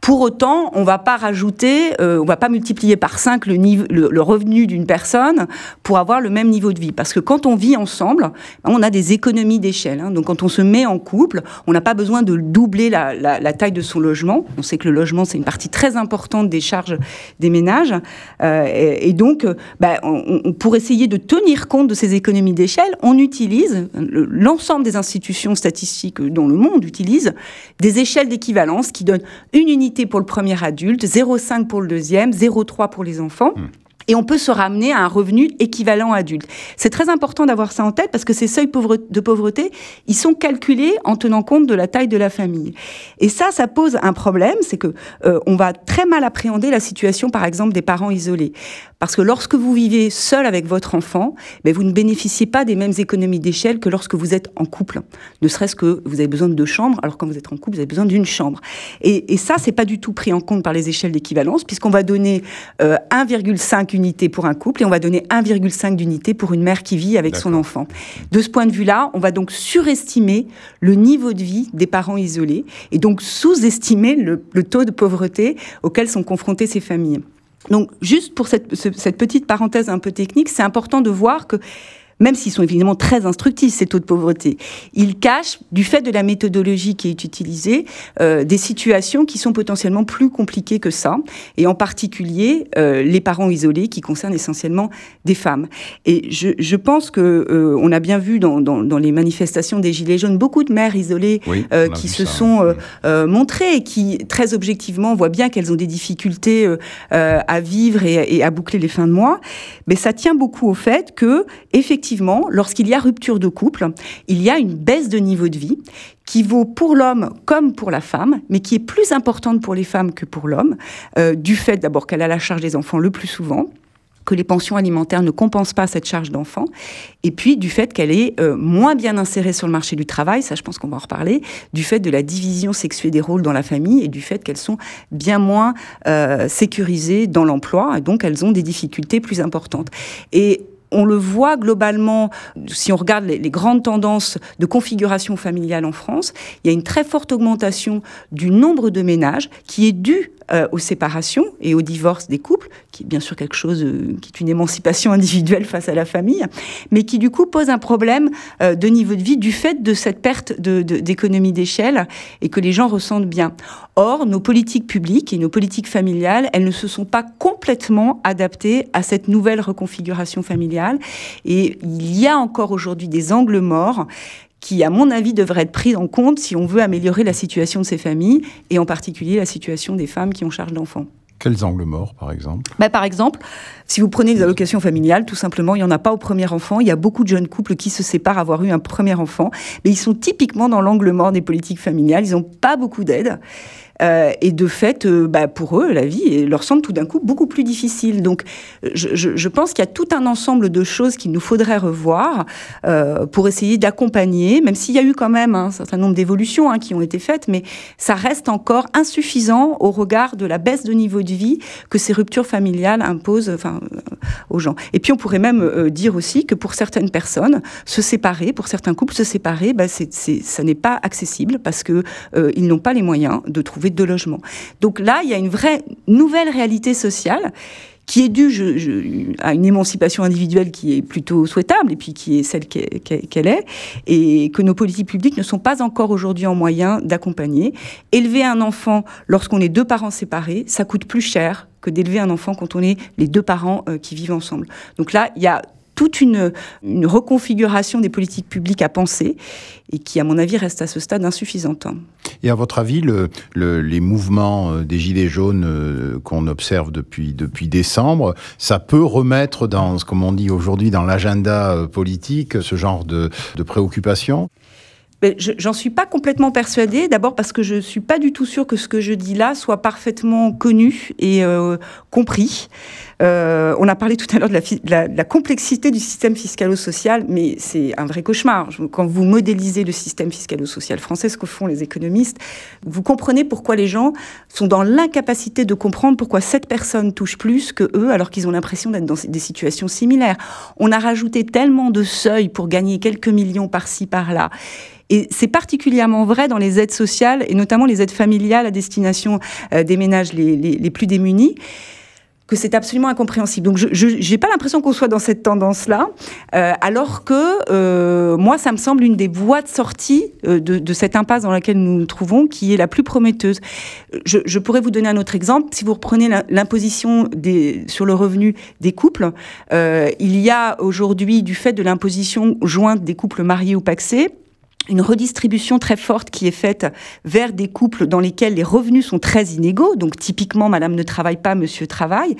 Pour autant, on va pas rajouter, euh, on va pas multiplier par 5 le, le, revenu d'une personne pour avoir le même niveau de vie. Parce que quand on vit ensemble, on a des économies d'échelle. Hein. Donc quand on se met en couple, on n'a pas besoin de doubler la, la, la, taille de son logement. On sait que le logement, c'est une partie très importante des charges des ménages. Euh, et, donc, bah, on, pour essayer de tenir compte de ces économies d'échelle, on utilise, l'ensemble des institutions statistiques dont le monde utilise, des échelles d'équivalence qui donnent une unité pour le premier adulte, 0,5 pour le deuxième, 0,3 pour les enfants. Hmm et on peut se ramener à un revenu équivalent adulte. C'est très important d'avoir ça en tête parce que ces seuils de pauvreté, ils sont calculés en tenant compte de la taille de la famille. Et ça, ça pose un problème, c'est que euh, on va très mal appréhender la situation, par exemple, des parents isolés. Parce que lorsque vous vivez seul avec votre enfant, ben, vous ne bénéficiez pas des mêmes économies d'échelle que lorsque vous êtes en couple. Ne serait-ce que vous avez besoin de deux chambres, alors quand vous êtes en couple, vous avez besoin d'une chambre. Et, et ça, c'est pas du tout pris en compte par les échelles d'équivalence, puisqu'on va donner euh, 1,5 unités pour un couple et on va donner 1,5 d'unités pour une mère qui vit avec son enfant. De ce point de vue-là, on va donc surestimer le niveau de vie des parents isolés et donc sous-estimer le, taux de pauvreté auquel sont confrontées ces familles. Donc, juste pour cette, petite parenthèse un peu technique, c'est important de voir que même s'ils sont évidemment très instructifs, ces taux de pauvreté, ils cachent, du fait de la méthodologie qui est utilisée, euh, des situations qui sont potentiellement plus compliquées que ça, et en particulier euh, les parents isolés, qui concernent essentiellement des femmes. Et je, je pense que euh, on a bien vu dans, dans, dans, les manifestations des Gilets jaunes beaucoup de mères isolées qui se sont montrées et qui, très objectivement, voient bien qu'elles ont des difficultés à vivre et, et à boucler les fins de mois. Mais ça tient beaucoup au fait que, effectivement, lorsqu'il y a rupture de couple, il y a une baisse de niveau de vie qui vaut pour l'homme comme pour la femme, mais qui est plus importante pour les femmes que pour l'homme, euh, du fait d'abord qu'elle a la charge des enfants le plus souvent, que les pensions alimentaires ne compensent pas cette charge d'enfant, et puis du fait qu'elle est euh, moins bien insérée sur le marché du travail, ça je pense qu'on va en reparler, du fait de la division sexuée des rôles dans la famille et du fait qu'elles sont bien moins euh, sécurisées dans l'emploi, et donc elles ont des difficultés plus importantes. Et on le voit globalement, si on regarde les, grandes tendances de configuration familiale en France, il y a une très forte augmentation du nombre de ménages qui est due euh, aux séparations et au divorce des couples, qui est bien sûr quelque chose euh, qui est une émancipation individuelle face à la famille, mais qui du coup pose un problème euh, de niveau de vie du fait de cette perte d'économie d'échelle et que les gens ressentent bien. Or, nos politiques publiques et nos politiques familiales, elles ne se sont pas complètement adaptées à cette nouvelle reconfiguration familiale. Et il y a encore aujourd'hui des angles morts qui, à mon avis, devraient être pris en compte si on veut améliorer la situation de ces familles, et en particulier la situation des femmes qui ont charge d'enfants. Quels angles morts, par exemple? Bah, Par exemple, si vous prenez les allocations familiales, tout simplement, il n'y en a pas au premier enfant. Il y a beaucoup de jeunes couples qui se séparent avoir eu un premier enfant, mais ils sont typiquement dans l'angle mort des politiques familiales. Ils n'ont pas beaucoup d'aide. Euh, et de fait, euh, bah, pour eux, la vie leur semble tout d'un coup beaucoup plus difficile. Donc, je, pense qu'il y a tout un ensemble de choses qu'il nous faudrait revoir euh, pour essayer d'accompagner, même s'il y a eu quand même un certain nombre d'évolutions hein, qui ont été faites, mais ça reste encore insuffisant au regard de la baisse de niveau de vie que ces ruptures familiales imposent aux gens. Et puis, on pourrait même dire aussi que pour certaines personnes, se séparer, pour certains couples, se séparer, bah, c'est, ça n'est pas accessible parce euh, ils n'ont pas les moyens de trouver de logement. Donc là, il y a une vraie nouvelle réalité sociale qui est due à une émancipation individuelle qui est plutôt souhaitable et puis qui est celle qu'elle est, et que nos politiques publiques ne sont pas encore aujourd'hui en moyen d'accompagner. Élever un enfant lorsqu'on est deux parents séparés, ça coûte plus cher que d'élever un enfant quand on est les deux parents euh, qui vivent ensemble. Donc là, il y a toute une, reconfiguration des politiques publiques à penser et qui, à mon avis, reste à ce stade insuffisante. Et à votre avis, le, les mouvements euh, des Gilets jaunes euh, qu'on observe depuis, depuis décembre, ça peut remettre dans, comme on dit aujourd'hui, dans l'agenda euh, politique, ce genre de, de préoccupation? J'en suis pas complètement persuadée. D'abord parce que je suis pas du tout sûre que ce que je dis là soit parfaitement connu et euh, compris. Euh, on a parlé tout à l'heure de, de, la complexité du système fiscalo-social, mais c'est un vrai cauchemar. Quand vous modélisez le système fiscalo-social français, ce que font les économistes, vous comprenez pourquoi les gens sont dans l'incapacité de comprendre pourquoi cette personne touche plus que eux, alors qu'ils ont l'impression d'être dans des situations similaires. On a rajouté tellement de seuils pour gagner quelques millions par-ci, par-là. Et c'est particulièrement vrai dans les aides sociales et notamment les aides familiales à destination euh, des ménages les, plus démunis que c'est absolument incompréhensible. Donc, je n'ai pas l'impression qu'on soit dans cette tendance-là, euh, alors que euh, moi, ça me semble une des voies de sortie de, cette impasse dans laquelle nous nous trouvons, qui est la plus prometteuse. Je, je pourrais vous donner un autre exemple. Si vous reprenez l'imposition sur le revenu des couples, il y a aujourd'hui, du fait de l'imposition jointe des couples mariés ou paxés, une redistribution très forte qui est faite vers des couples dans lesquels les revenus sont très inégaux. Donc typiquement, Madame ne travaille pas, Monsieur travaille.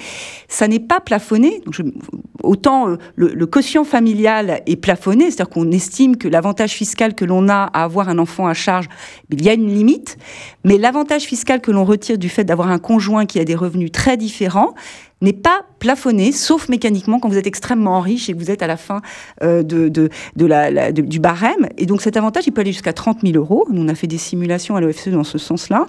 Ça n'est pas plafonné. Autant euh, le, quotient familial est plafonné, c'est-à-dire qu'on estime que l'avantage fiscal que l'on a à avoir un enfant à charge, il y a une limite. Mais l'avantage fiscal que l'on retire du fait d'avoir un conjoint qui a des revenus très différents, n'est pas plafonné, sauf mécaniquement quand vous êtes extrêmement riche et que vous êtes à la fin euh, de, du barème. Et donc cet avantage, il peut aller jusqu'à 30 000 euros. Nous, on a fait des simulations à l'OFCE dans ce sens-là.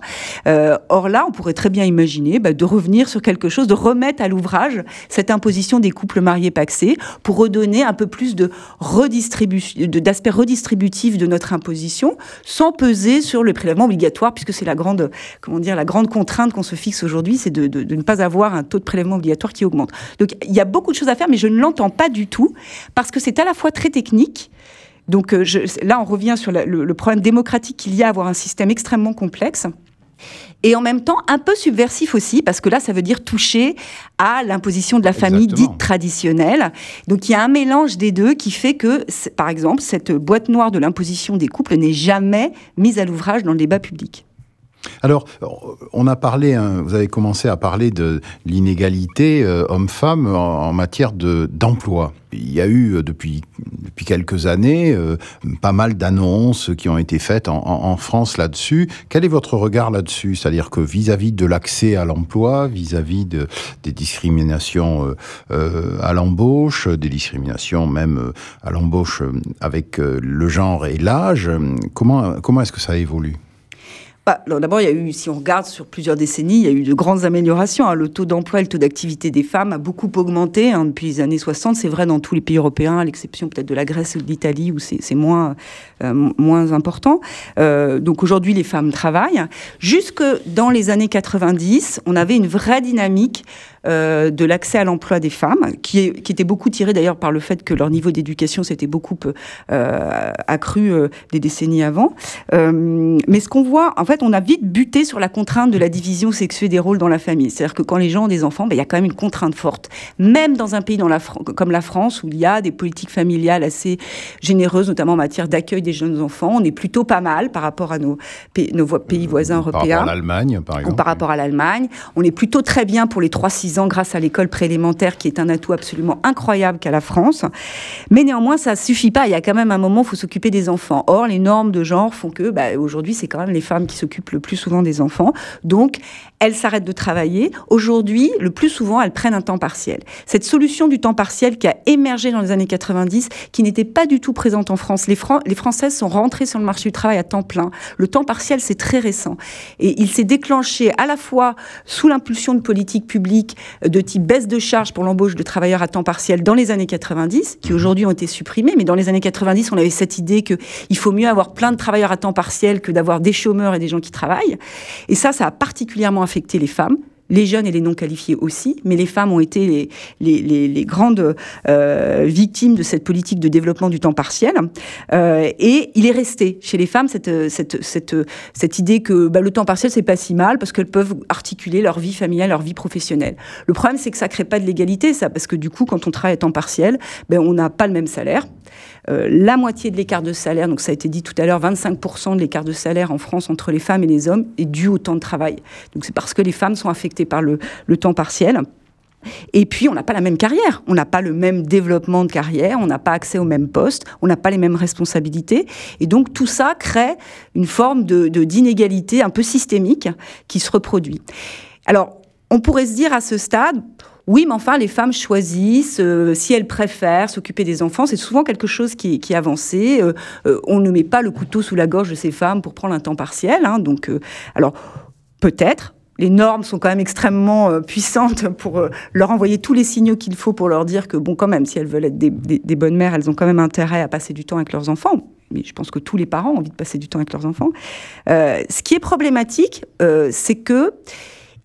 Euh, or là, on pourrait très bien imaginer bah, de revenir sur quelque chose, de remettre à l'ouvrage cette imposition des couples mariés paxés pour redonner un peu plus de redistribution, d'aspect redistributif de notre imposition, sans peser sur le prélèvement obligatoire, puisque c'est la grande, comment dire, la grande contrainte qu'on se fixe aujourd'hui, c'est de ne pas avoir un taux de prélèvement obligatoire qui augmente. Donc il y a beaucoup de choses à faire, mais je ne l'entends pas du tout parce que c'est à la fois très technique. Donc je, là, on revient sur le, le problème démocratique qu'il y a à avoir un système extrêmement complexe et en même temps un peu subversif aussi, parce que là, ça veut dire toucher à l'imposition de la famille dite traditionnelle. Donc il y a un mélange des deux qui fait que, par exemple, cette boîte noire de l'imposition des couples n'est jamais mise à l'ouvrage dans le débat public. Alors, on a parlé, hein, vous avez commencé à parler de l'inégalité euh, homme-femme en, matière d'emploi. Il y a eu euh, depuis, depuis quelques années euh, pas mal d'annonces qui ont été faites en, France là-dessus. Quel est votre regard là-dessus? C'est-à-dire que vis-à-vis de l'accès à l'emploi, vis-à-vis de, des discriminations à l'embauche, des discriminations même à l'embauche avec le genre et l'âge, comment, comment est-ce que ça évolue? Bah, D'abord, il y a eu, si on regarde sur plusieurs décennies, il y a eu de grandes améliorations. Hein. Le taux d'emploi et le taux d'activité des femmes a beaucoup augmenté hein, depuis les années 60. C'est vrai dans tous les pays européens, à l'exception peut-être de la Grèce ou de l'Italie, où c'est moins, euh, moins important. Euh, donc aujourd'hui, les femmes travaillent. Jusque dans les années 90, on avait une vraie dynamique euh, de l'accès à l'emploi des femmes, qui, qui, était beaucoup tiré d'ailleurs par le fait que leur niveau d'éducation s'était beaucoup euh, accru euh, des décennies avant. mais ce qu'on voit, en fait, on a vite buté sur la contrainte de la division sexuée des rôles dans la famille. C'est-à-dire que quand les gens ont des enfants, ben, il y a quand même une contrainte forte. Même dans un pays dans la comme la France, où il y a des politiques familiales assez généreuses, notamment en matière d'accueil des jeunes enfants, on est plutôt pas mal par rapport à nos, pays, nos pays voisins européens. Par rapport à l'Allemagne, par exemple. Par rapport à l'Allemagne. On est plutôt très bien pour les 3-6 grâce à l'école préélémentaire qui est un atout absolument incroyable qu'a la France. Mais néanmoins, ça suffit pas. Il y a quand même un moment où il faut s'occuper des enfants. Or, les normes de genre font que bah, aujourd'hui, c'est quand même les femmes qui s'occupent le plus souvent des enfants. Donc, elles s'arrêtent de travailler. Aujourd'hui, le plus souvent, elles prennent un temps partiel. Cette solution du temps partiel qui a émergé dans les années 90, qui n'était pas du tout présente en France. Les Françaises sont rentrées sur le marché du travail à temps plein. Le temps partiel, c'est très récent. Et il s'est déclenché à la fois sous l'impulsion de politiques publiques de type baisse de charges pour l'embauche de travailleurs à temps partiel dans les années 90, qui mhm. aujourd'hui ont été supprimés, mais dans les années 90, on avait cette idée qu'il faut mieux avoir plein de travailleurs à temps partiel que d'avoir des chômeurs et des gens qui travaillent. Et ça, ça a particulièrement affecté les femmes les jeunes et les non qualifiés aussi, mais les femmes ont été les, grandes euh, victimes de cette politique de développement du temps partiel. Euh, et il est resté chez les femmes cette, cette, cette, cette idée que bah, le temps partiel, c'est pas si mal parce qu'elles peuvent articuler leur vie familiale, leur vie professionnelle. Le problème, c'est que ça crée pas de l'égalité, ça, parce que du coup, quand on travaille à temps partiel, ben, on n'a pas le même salaire. Euh, la moitié de l'écart de salaire, donc ça a été dit tout à l'heure, 25% de l'écart de salaire en France entre les femmes et les hommes est dû au temps de travail. Donc c'est parce que les femmes sont affectées par le, temps partiel. Et puis, on n'a pas la même carrière, on n'a pas le même développement de carrière, on n'a pas accès au même poste, on n'a pas les mêmes responsabilités. Et donc, tout ça crée une forme de, d'inégalité un peu systémique qui se reproduit. Alors, on pourrait se dire à ce stade, oui, mais enfin, les femmes choisissent, euh, si elles préfèrent s'occuper des enfants, c'est souvent quelque chose qui, qui est avancé. Euh, euh, on ne met pas le couteau sous la gorge de ces femmes pour prendre un temps partiel. Hein, donc, alors, peut-être, les normes sont quand même extrêmement puissantes pour leur envoyer tous les signaux qu'il faut pour leur dire que, bon, quand même, si elles veulent être des, des, bonnes mères, elles ont quand même intérêt à passer du temps avec leurs enfants. Mais je pense que tous les parents ont envie de passer du temps avec leurs enfants. ce qui est problématique, c'est que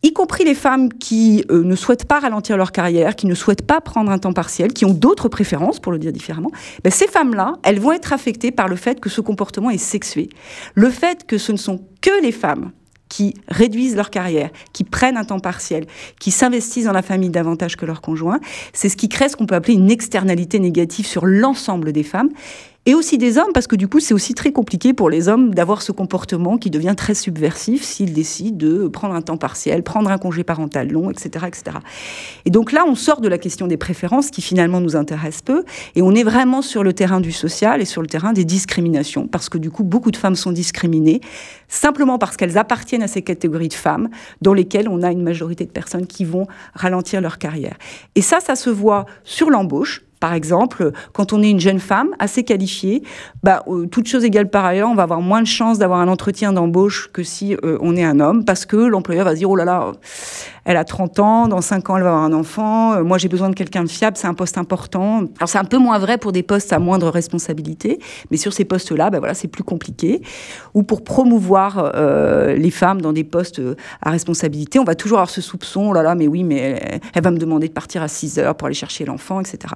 y compris les femmes qui euh, ne souhaitent pas ralentir leur carrière, qui ne souhaitent pas prendre un temps partiel, qui ont d'autres préférences, pour le dire différemment, ben ces femmes-là, elles vont être affectées par le fait que ce comportement est sexué. Le fait que ce ne sont que les femmes qui réduisent leur carrière, qui prennent un temps partiel, qui s'investissent dans la famille davantage que leur conjoint, c'est ce qui crée ce qu'on peut appeler une externalité négative sur l'ensemble des femmes et aussi des hommes, parce que du coup, c'est aussi très compliqué pour les hommes d'avoir ce comportement qui devient très subversif s'ils décident de prendre un temps partiel, prendre un congé parental long, etc., etc. Et donc là, on sort de la question des préférences qui finalement nous intéresse peu, et on est vraiment sur le terrain du social et sur le terrain des discriminations, parce que du coup, beaucoup de femmes sont discriminées simplement parce qu'elles appartiennent à ces catégories de femmes dans lesquelles on a une majorité de personnes qui vont ralentir leur carrière. Et ça, ça se voit sur l'embauche, par exemple, quand on est une jeune femme assez qualifiée, bah, euh, toute chose égale par ailleurs, on va avoir moins de chances d'avoir un entretien d'embauche que si euh, on est un homme, parce que l'employeur va se dire, oh là là, elle a 30 ans, dans 5 ans, elle va avoir un enfant, euh, moi j'ai besoin de quelqu'un de fiable, c'est un poste important. Alors c'est un peu moins vrai pour des postes à moindre responsabilité, mais sur ces postes-là, ben voilà, c'est plus compliqué. Ou pour promouvoir euh, les femmes dans des postes à responsabilité, on va toujours avoir ce soupçon, oh là là, mais oui, mais elle, va me demander de partir à 6 heures pour aller chercher l'enfant, etc.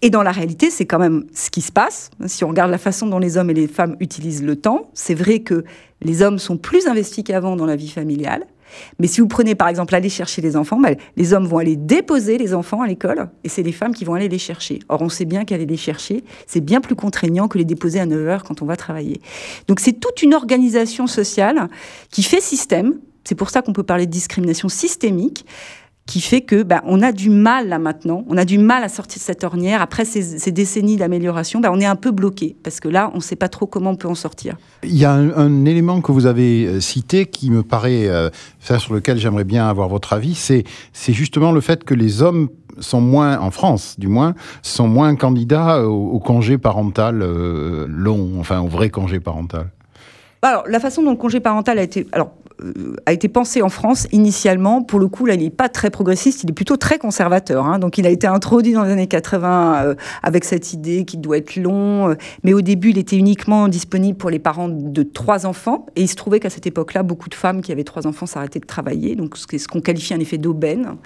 Et dans la réalité, c'est quand même ce qui se passe. Si on regarde la façon dont les hommes et les femmes utilisent le temps, c'est vrai que les hommes sont plus investis qu'avant dans la vie familiale. Mais si vous prenez par exemple aller chercher les enfants, bah, les hommes vont aller déposer les enfants à l'école et c'est les femmes qui vont aller les chercher. Or, on sait bien qu'aller les chercher, c'est bien plus contraignant que les déposer à 9 heures quand on va travailler. Donc c'est toute une organisation sociale qui fait système. C'est pour ça qu'on peut parler de discrimination systémique qui fait que ben, on a du mal là maintenant, on a du mal à sortir de cette ornière. Après ces, décennies d'amélioration, ben, on est un peu bloqué parce que là, on ne sait pas trop comment on peut en sortir. Il y a un, élément que vous avez euh, cité qui me paraît, euh, sur lequel j'aimerais bien avoir votre avis, c'est justement le fait que les hommes sont moins, en France du moins, sont moins candidats au, congé parental euh, long, enfin au vrai congé parental. Alors, la façon dont le congé parental a été. Alors, a été pensé en France initialement. Pour le coup, là, il n'est pas très progressiste, il est plutôt très conservateur. Hein. Donc, il a été introduit dans les années 80 euh, avec cette idée qu'il doit être long. Euh, mais au début, il était uniquement disponible pour les parents de trois enfants. Et il se trouvait qu'à cette époque-là, beaucoup de femmes qui avaient trois enfants s'arrêtaient de travailler. Donc, ce qu'on qualifie un effet d'aubaine.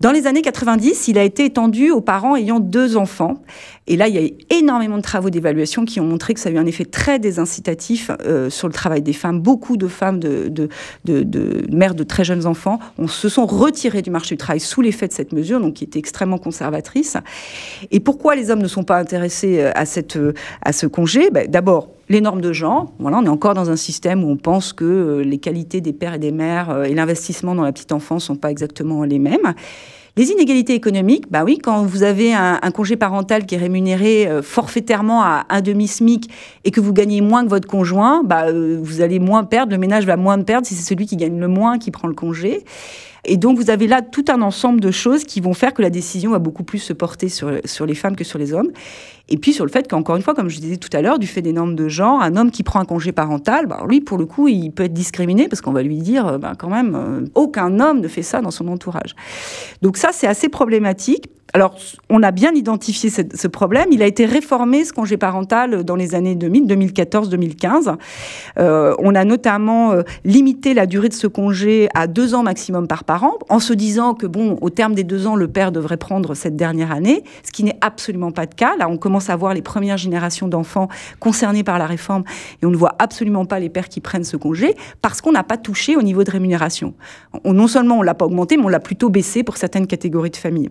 Dans les années 90, il a été étendu aux parents ayant deux enfants. Et là, il y a eu énormément de travaux d'évaluation qui ont montré que ça a eu un effet très désincitatif euh, sur le travail des femmes. Beaucoup de femmes de, mères de très jeunes enfants se sont retirées du marché du travail sous l'effet de cette mesure, donc qui était extrêmement conservatrice. Et pourquoi les hommes ne sont pas intéressés euh, à, cette, euh, à ce congé? Ben, D'abord, les normes de genre. Voilà, on est encore dans un système où on pense que les qualités des pères et des mères et l'investissement dans la petite enfance sont pas exactement les mêmes. Les inégalités économiques, bah oui, quand vous avez un, congé parental qui est rémunéré euh, forfaitairement à un demi-SMIC et que vous gagnez moins que votre conjoint, bah, euh, vous allez moins perdre, le ménage va moins perdre si c'est celui qui gagne le moins qui prend le congé. Et donc, vous avez là tout un ensemble de choses qui vont faire que la décision va beaucoup plus se porter sur, sur les femmes que sur les hommes. Et puis sur le fait qu'encore une fois, comme je disais tout à l'heure, du fait des normes de genre, un homme qui prend un congé parental, bah, lui, pour le coup, il peut être discriminé parce qu'on va lui dire, bah, quand même, euh, aucun homme ne fait ça dans son entourage. Donc ça, c'est assez problématique. Alors, on a bien identifié ce, problème. Il a été réformé, ce congé parental, dans les années 2000, 2014, 2015. on a notamment euh, limité la durée de ce congé à deux ans maximum par parent, en se disant que, bon, au terme des deux ans, le père devrait prendre cette dernière année, ce qui n'est absolument pas le cas. Là, on commence à voir les premières générations d'enfants concernés par la réforme et on ne voit absolument pas les pères qui prennent ce congé parce qu'on n'a pas touché au niveau de rémunération. non seulement on l'a pas augmenté, mais on l'a plutôt baissé pour certaines catégories de familles.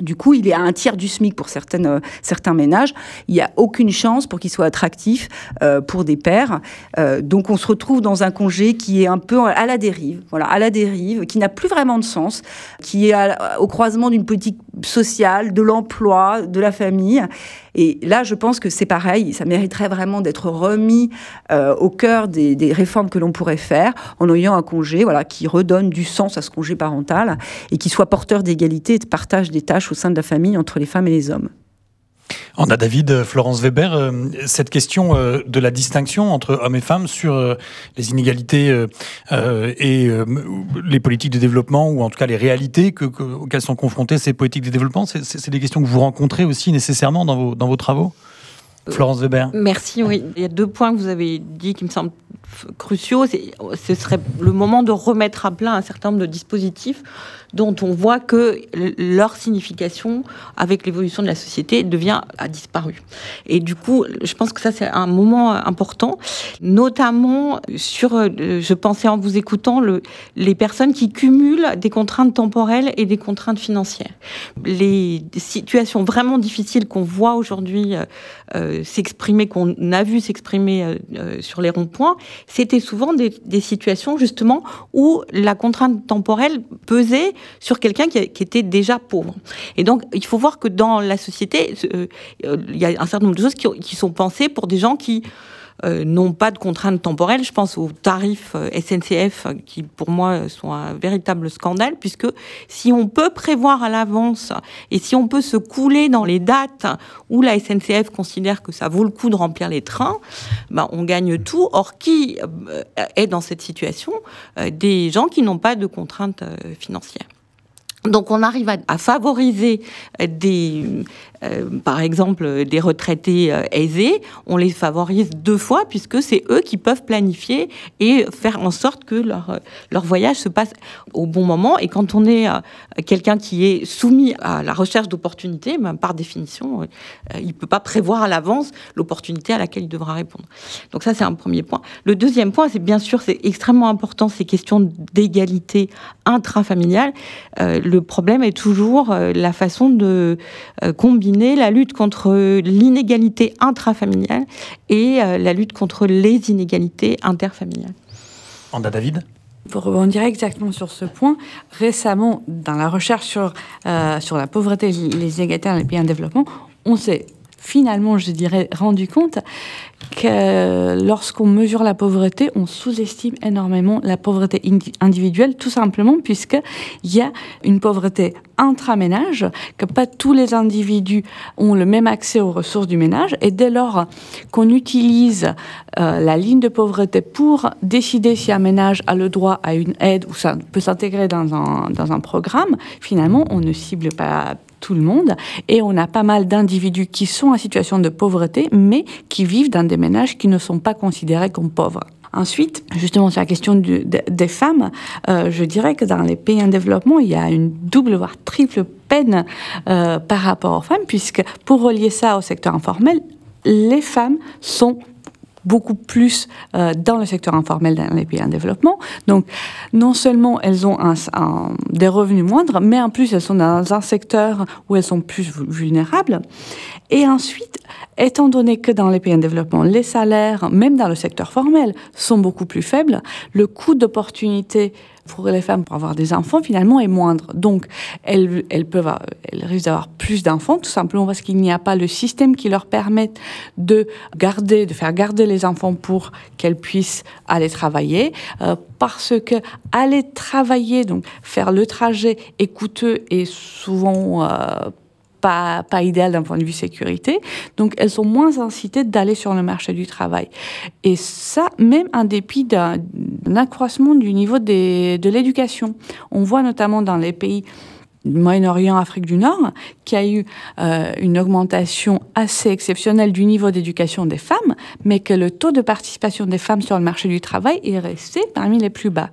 Du coup, il est à un tiers du SMIC pour certaines, euh, certains ménages. Il n'y a aucune chance pour qu'il soit attractif euh, pour des pères. Euh, donc, on se retrouve dans un congé qui est un peu à la dérive, voilà, à la dérive, qui n'a plus vraiment de sens, qui est au croisement d'une politique sociale, de l'emploi, de la famille. Et là, je pense que c'est pareil, ça mériterait vraiment d'être remis euh, au cœur des, des, réformes que l'on pourrait faire en ayant un congé voilà, qui redonne du sens à ce congé parental et qui soit porteur d'égalité et de partage des tâches au sein de la famille entre les femmes et les hommes. On a David, euh, Florence Weber, euh, cette question euh, de la distinction entre hommes et femmes sur les inégalités et les politiques de développement, ou en tout cas les réalités auxquelles sont confrontées ces politiques de développement, c'est des questions que vous rencontrez aussi nécessairement dans vos, dans vos travaux? Florence Weber. Merci, oui. Il y a deux points que vous avez dit qui me semblent cruciaux. Ce serait le moment de remettre à plat un certain nombre de dispositifs dont on voit que leur signification, avec l'évolution de la société, devient a disparu. Et du coup, je pense que ça c'est un moment important, notamment sur, euh, je pensais en vous écoutant, le, les personnes qui cumulent des contraintes temporelles et des contraintes financières. Les situations vraiment difficiles qu'on voit aujourd'hui euh, euh, s'exprimer, qu'on a vu s'exprimer sur les ronds-points, c'était souvent des situations justement où la contrainte temporelle pesait sur quelqu'un qui, était déjà pauvre. Et donc, il faut voir que dans la société, euh, il y a un certain nombre de choses qui, sont pensées pour des gens qui n'ont pas de contraintes temporelles. Je pense aux tarifs SNCF qui, pour moi, sont un véritable scandale, puisque si on peut prévoir à l'avance et si on peut se couler dans les dates où la SNCF considère que ça vaut le coup de remplir les trains, ben, on gagne tout. Or, qui est dans cette situation Des gens qui n'ont pas de contraintes financières. Donc on arrive à, favoriser des, euh, par exemple, des retraités euh, aisés, on les favorise deux fois puisque c'est eux qui peuvent planifier et faire en sorte que leur, leur voyage se passe au bon moment. Et quand on est euh, quelqu'un qui est soumis à la recherche d'opportunités, ben, par définition, il ne peut pas prévoir à l'avance l'opportunité à laquelle il devra répondre. Donc ça, c'est un premier point. Le deuxième point, c'est bien sûr, c'est extrêmement important, ces questions d'égalité intrafamiliale. le problème est toujours la façon de combiner la lutte contre l'inégalité intrafamiliale et euh, la lutte contre les inégalités interfamiliales. Anda David pour rebondir exactement sur ce point, récemment, dans la recherche sur, euh, sur la pauvreté et les inégalités dans les pays en développement, on s'est finalement, je dirais, rendu compte que lorsqu'on mesure la pauvreté, on sous-estime énormément la pauvreté individuelle, tout simplement puisqu'il y a une pauvreté intra-ménage, que pas tous les individus ont le même accès aux ressources du ménage, et dès lors qu'on utilise euh, la ligne de pauvreté pour décider si un ménage a le droit à une aide ou ça peut s'intégrer dans un, dans un programme, finalement, on ne cible pas tout le monde. Et on a pas mal d'individus qui sont en situation de pauvreté, mais qui vivent dans des ménages qui ne sont pas considérés comme pauvres. Ensuite, justement sur la question des femmes, euh, je dirais que dans les pays en développement, il y a une double voire triple peine euh, par rapport aux femmes, puisque pour relier ça au secteur informel, les femmes sont beaucoup plus euh, dans le secteur informel dans les pays en développement. Donc, non seulement elles ont des revenus moindres, mais en plus elles sont dans un secteur où elles sont plus vulnérables. Et ensuite, étant donné que dans les pays en développement, les salaires, même dans le secteur formel, sont beaucoup plus faibles, le coût d'opportunité pour les femmes pour avoir des enfants finalement est moindre. Donc elles, elles peuvent, elles risquent d'avoir plus d'enfants tout simplement parce qu'il n'y a pas le système qui leur permette de garder, de faire garder les enfants pour qu'elles puissent aller travailler. Euh, parce que aller travailler, donc faire le trajet est coûteux et souvent euh, pas, pas idéal d'un point de vue sécurité. Donc, elles sont moins incitées d'aller sur le marché du travail. Et ça, même en dépit d'un accroissement du niveau des, de l'éducation. On voit notamment dans les pays Moyen-Orient, Afrique du Nord, qui a eu euh, une augmentation assez exceptionnelle du niveau d'éducation des femmes, mais que le taux de participation des femmes sur le marché du travail est resté parmi les plus bas.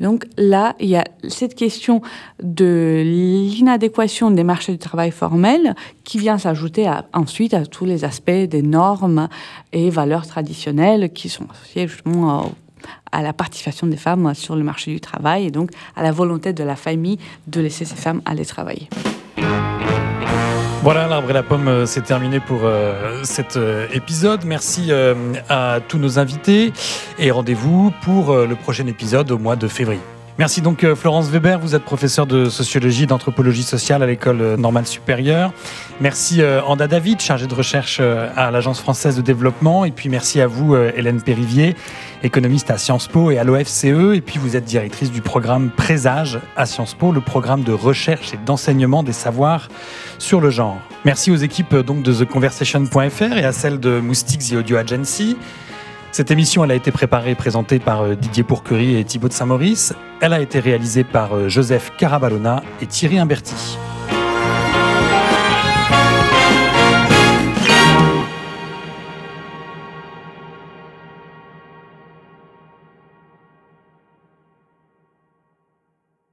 Donc là, il y a cette question de l'inadéquation des marchés du travail formels qui vient s'ajouter ensuite à tous les aspects des normes et valeurs traditionnelles qui sont associées justement au à la participation des femmes sur le marché du travail et donc à la volonté de la famille de laisser ces femmes aller travailler. Voilà, l'arbre et la pomme, euh, c'est terminé pour euh, cet euh, épisode. Merci à tous nos invités et rendez-vous pour le prochain épisode au mois de février. Merci donc euh, Florence Weber, vous êtes professeure de sociologie et d'anthropologie sociale à l'école euh, normale supérieure. Merci euh, Anda David, chargée de recherche à l'Agence française de développement. Et puis merci à vous Hélène Périvier, économiste à Sciences Po et à l'OFCE. Et puis vous êtes directrice du programme Présage à Sciences Po, le programme de recherche et d'enseignement des savoirs sur le genre. Merci aux équipes donc de TheConversation.fr et à celles de Moustiques The Audio Agency. Cette émission a été préparée et présentée par euh, Didier Pourquerie et Thibaut de Saint-Maurice. Elle a été réalisée par euh, Joseph Carabalona et Thierry Imberti.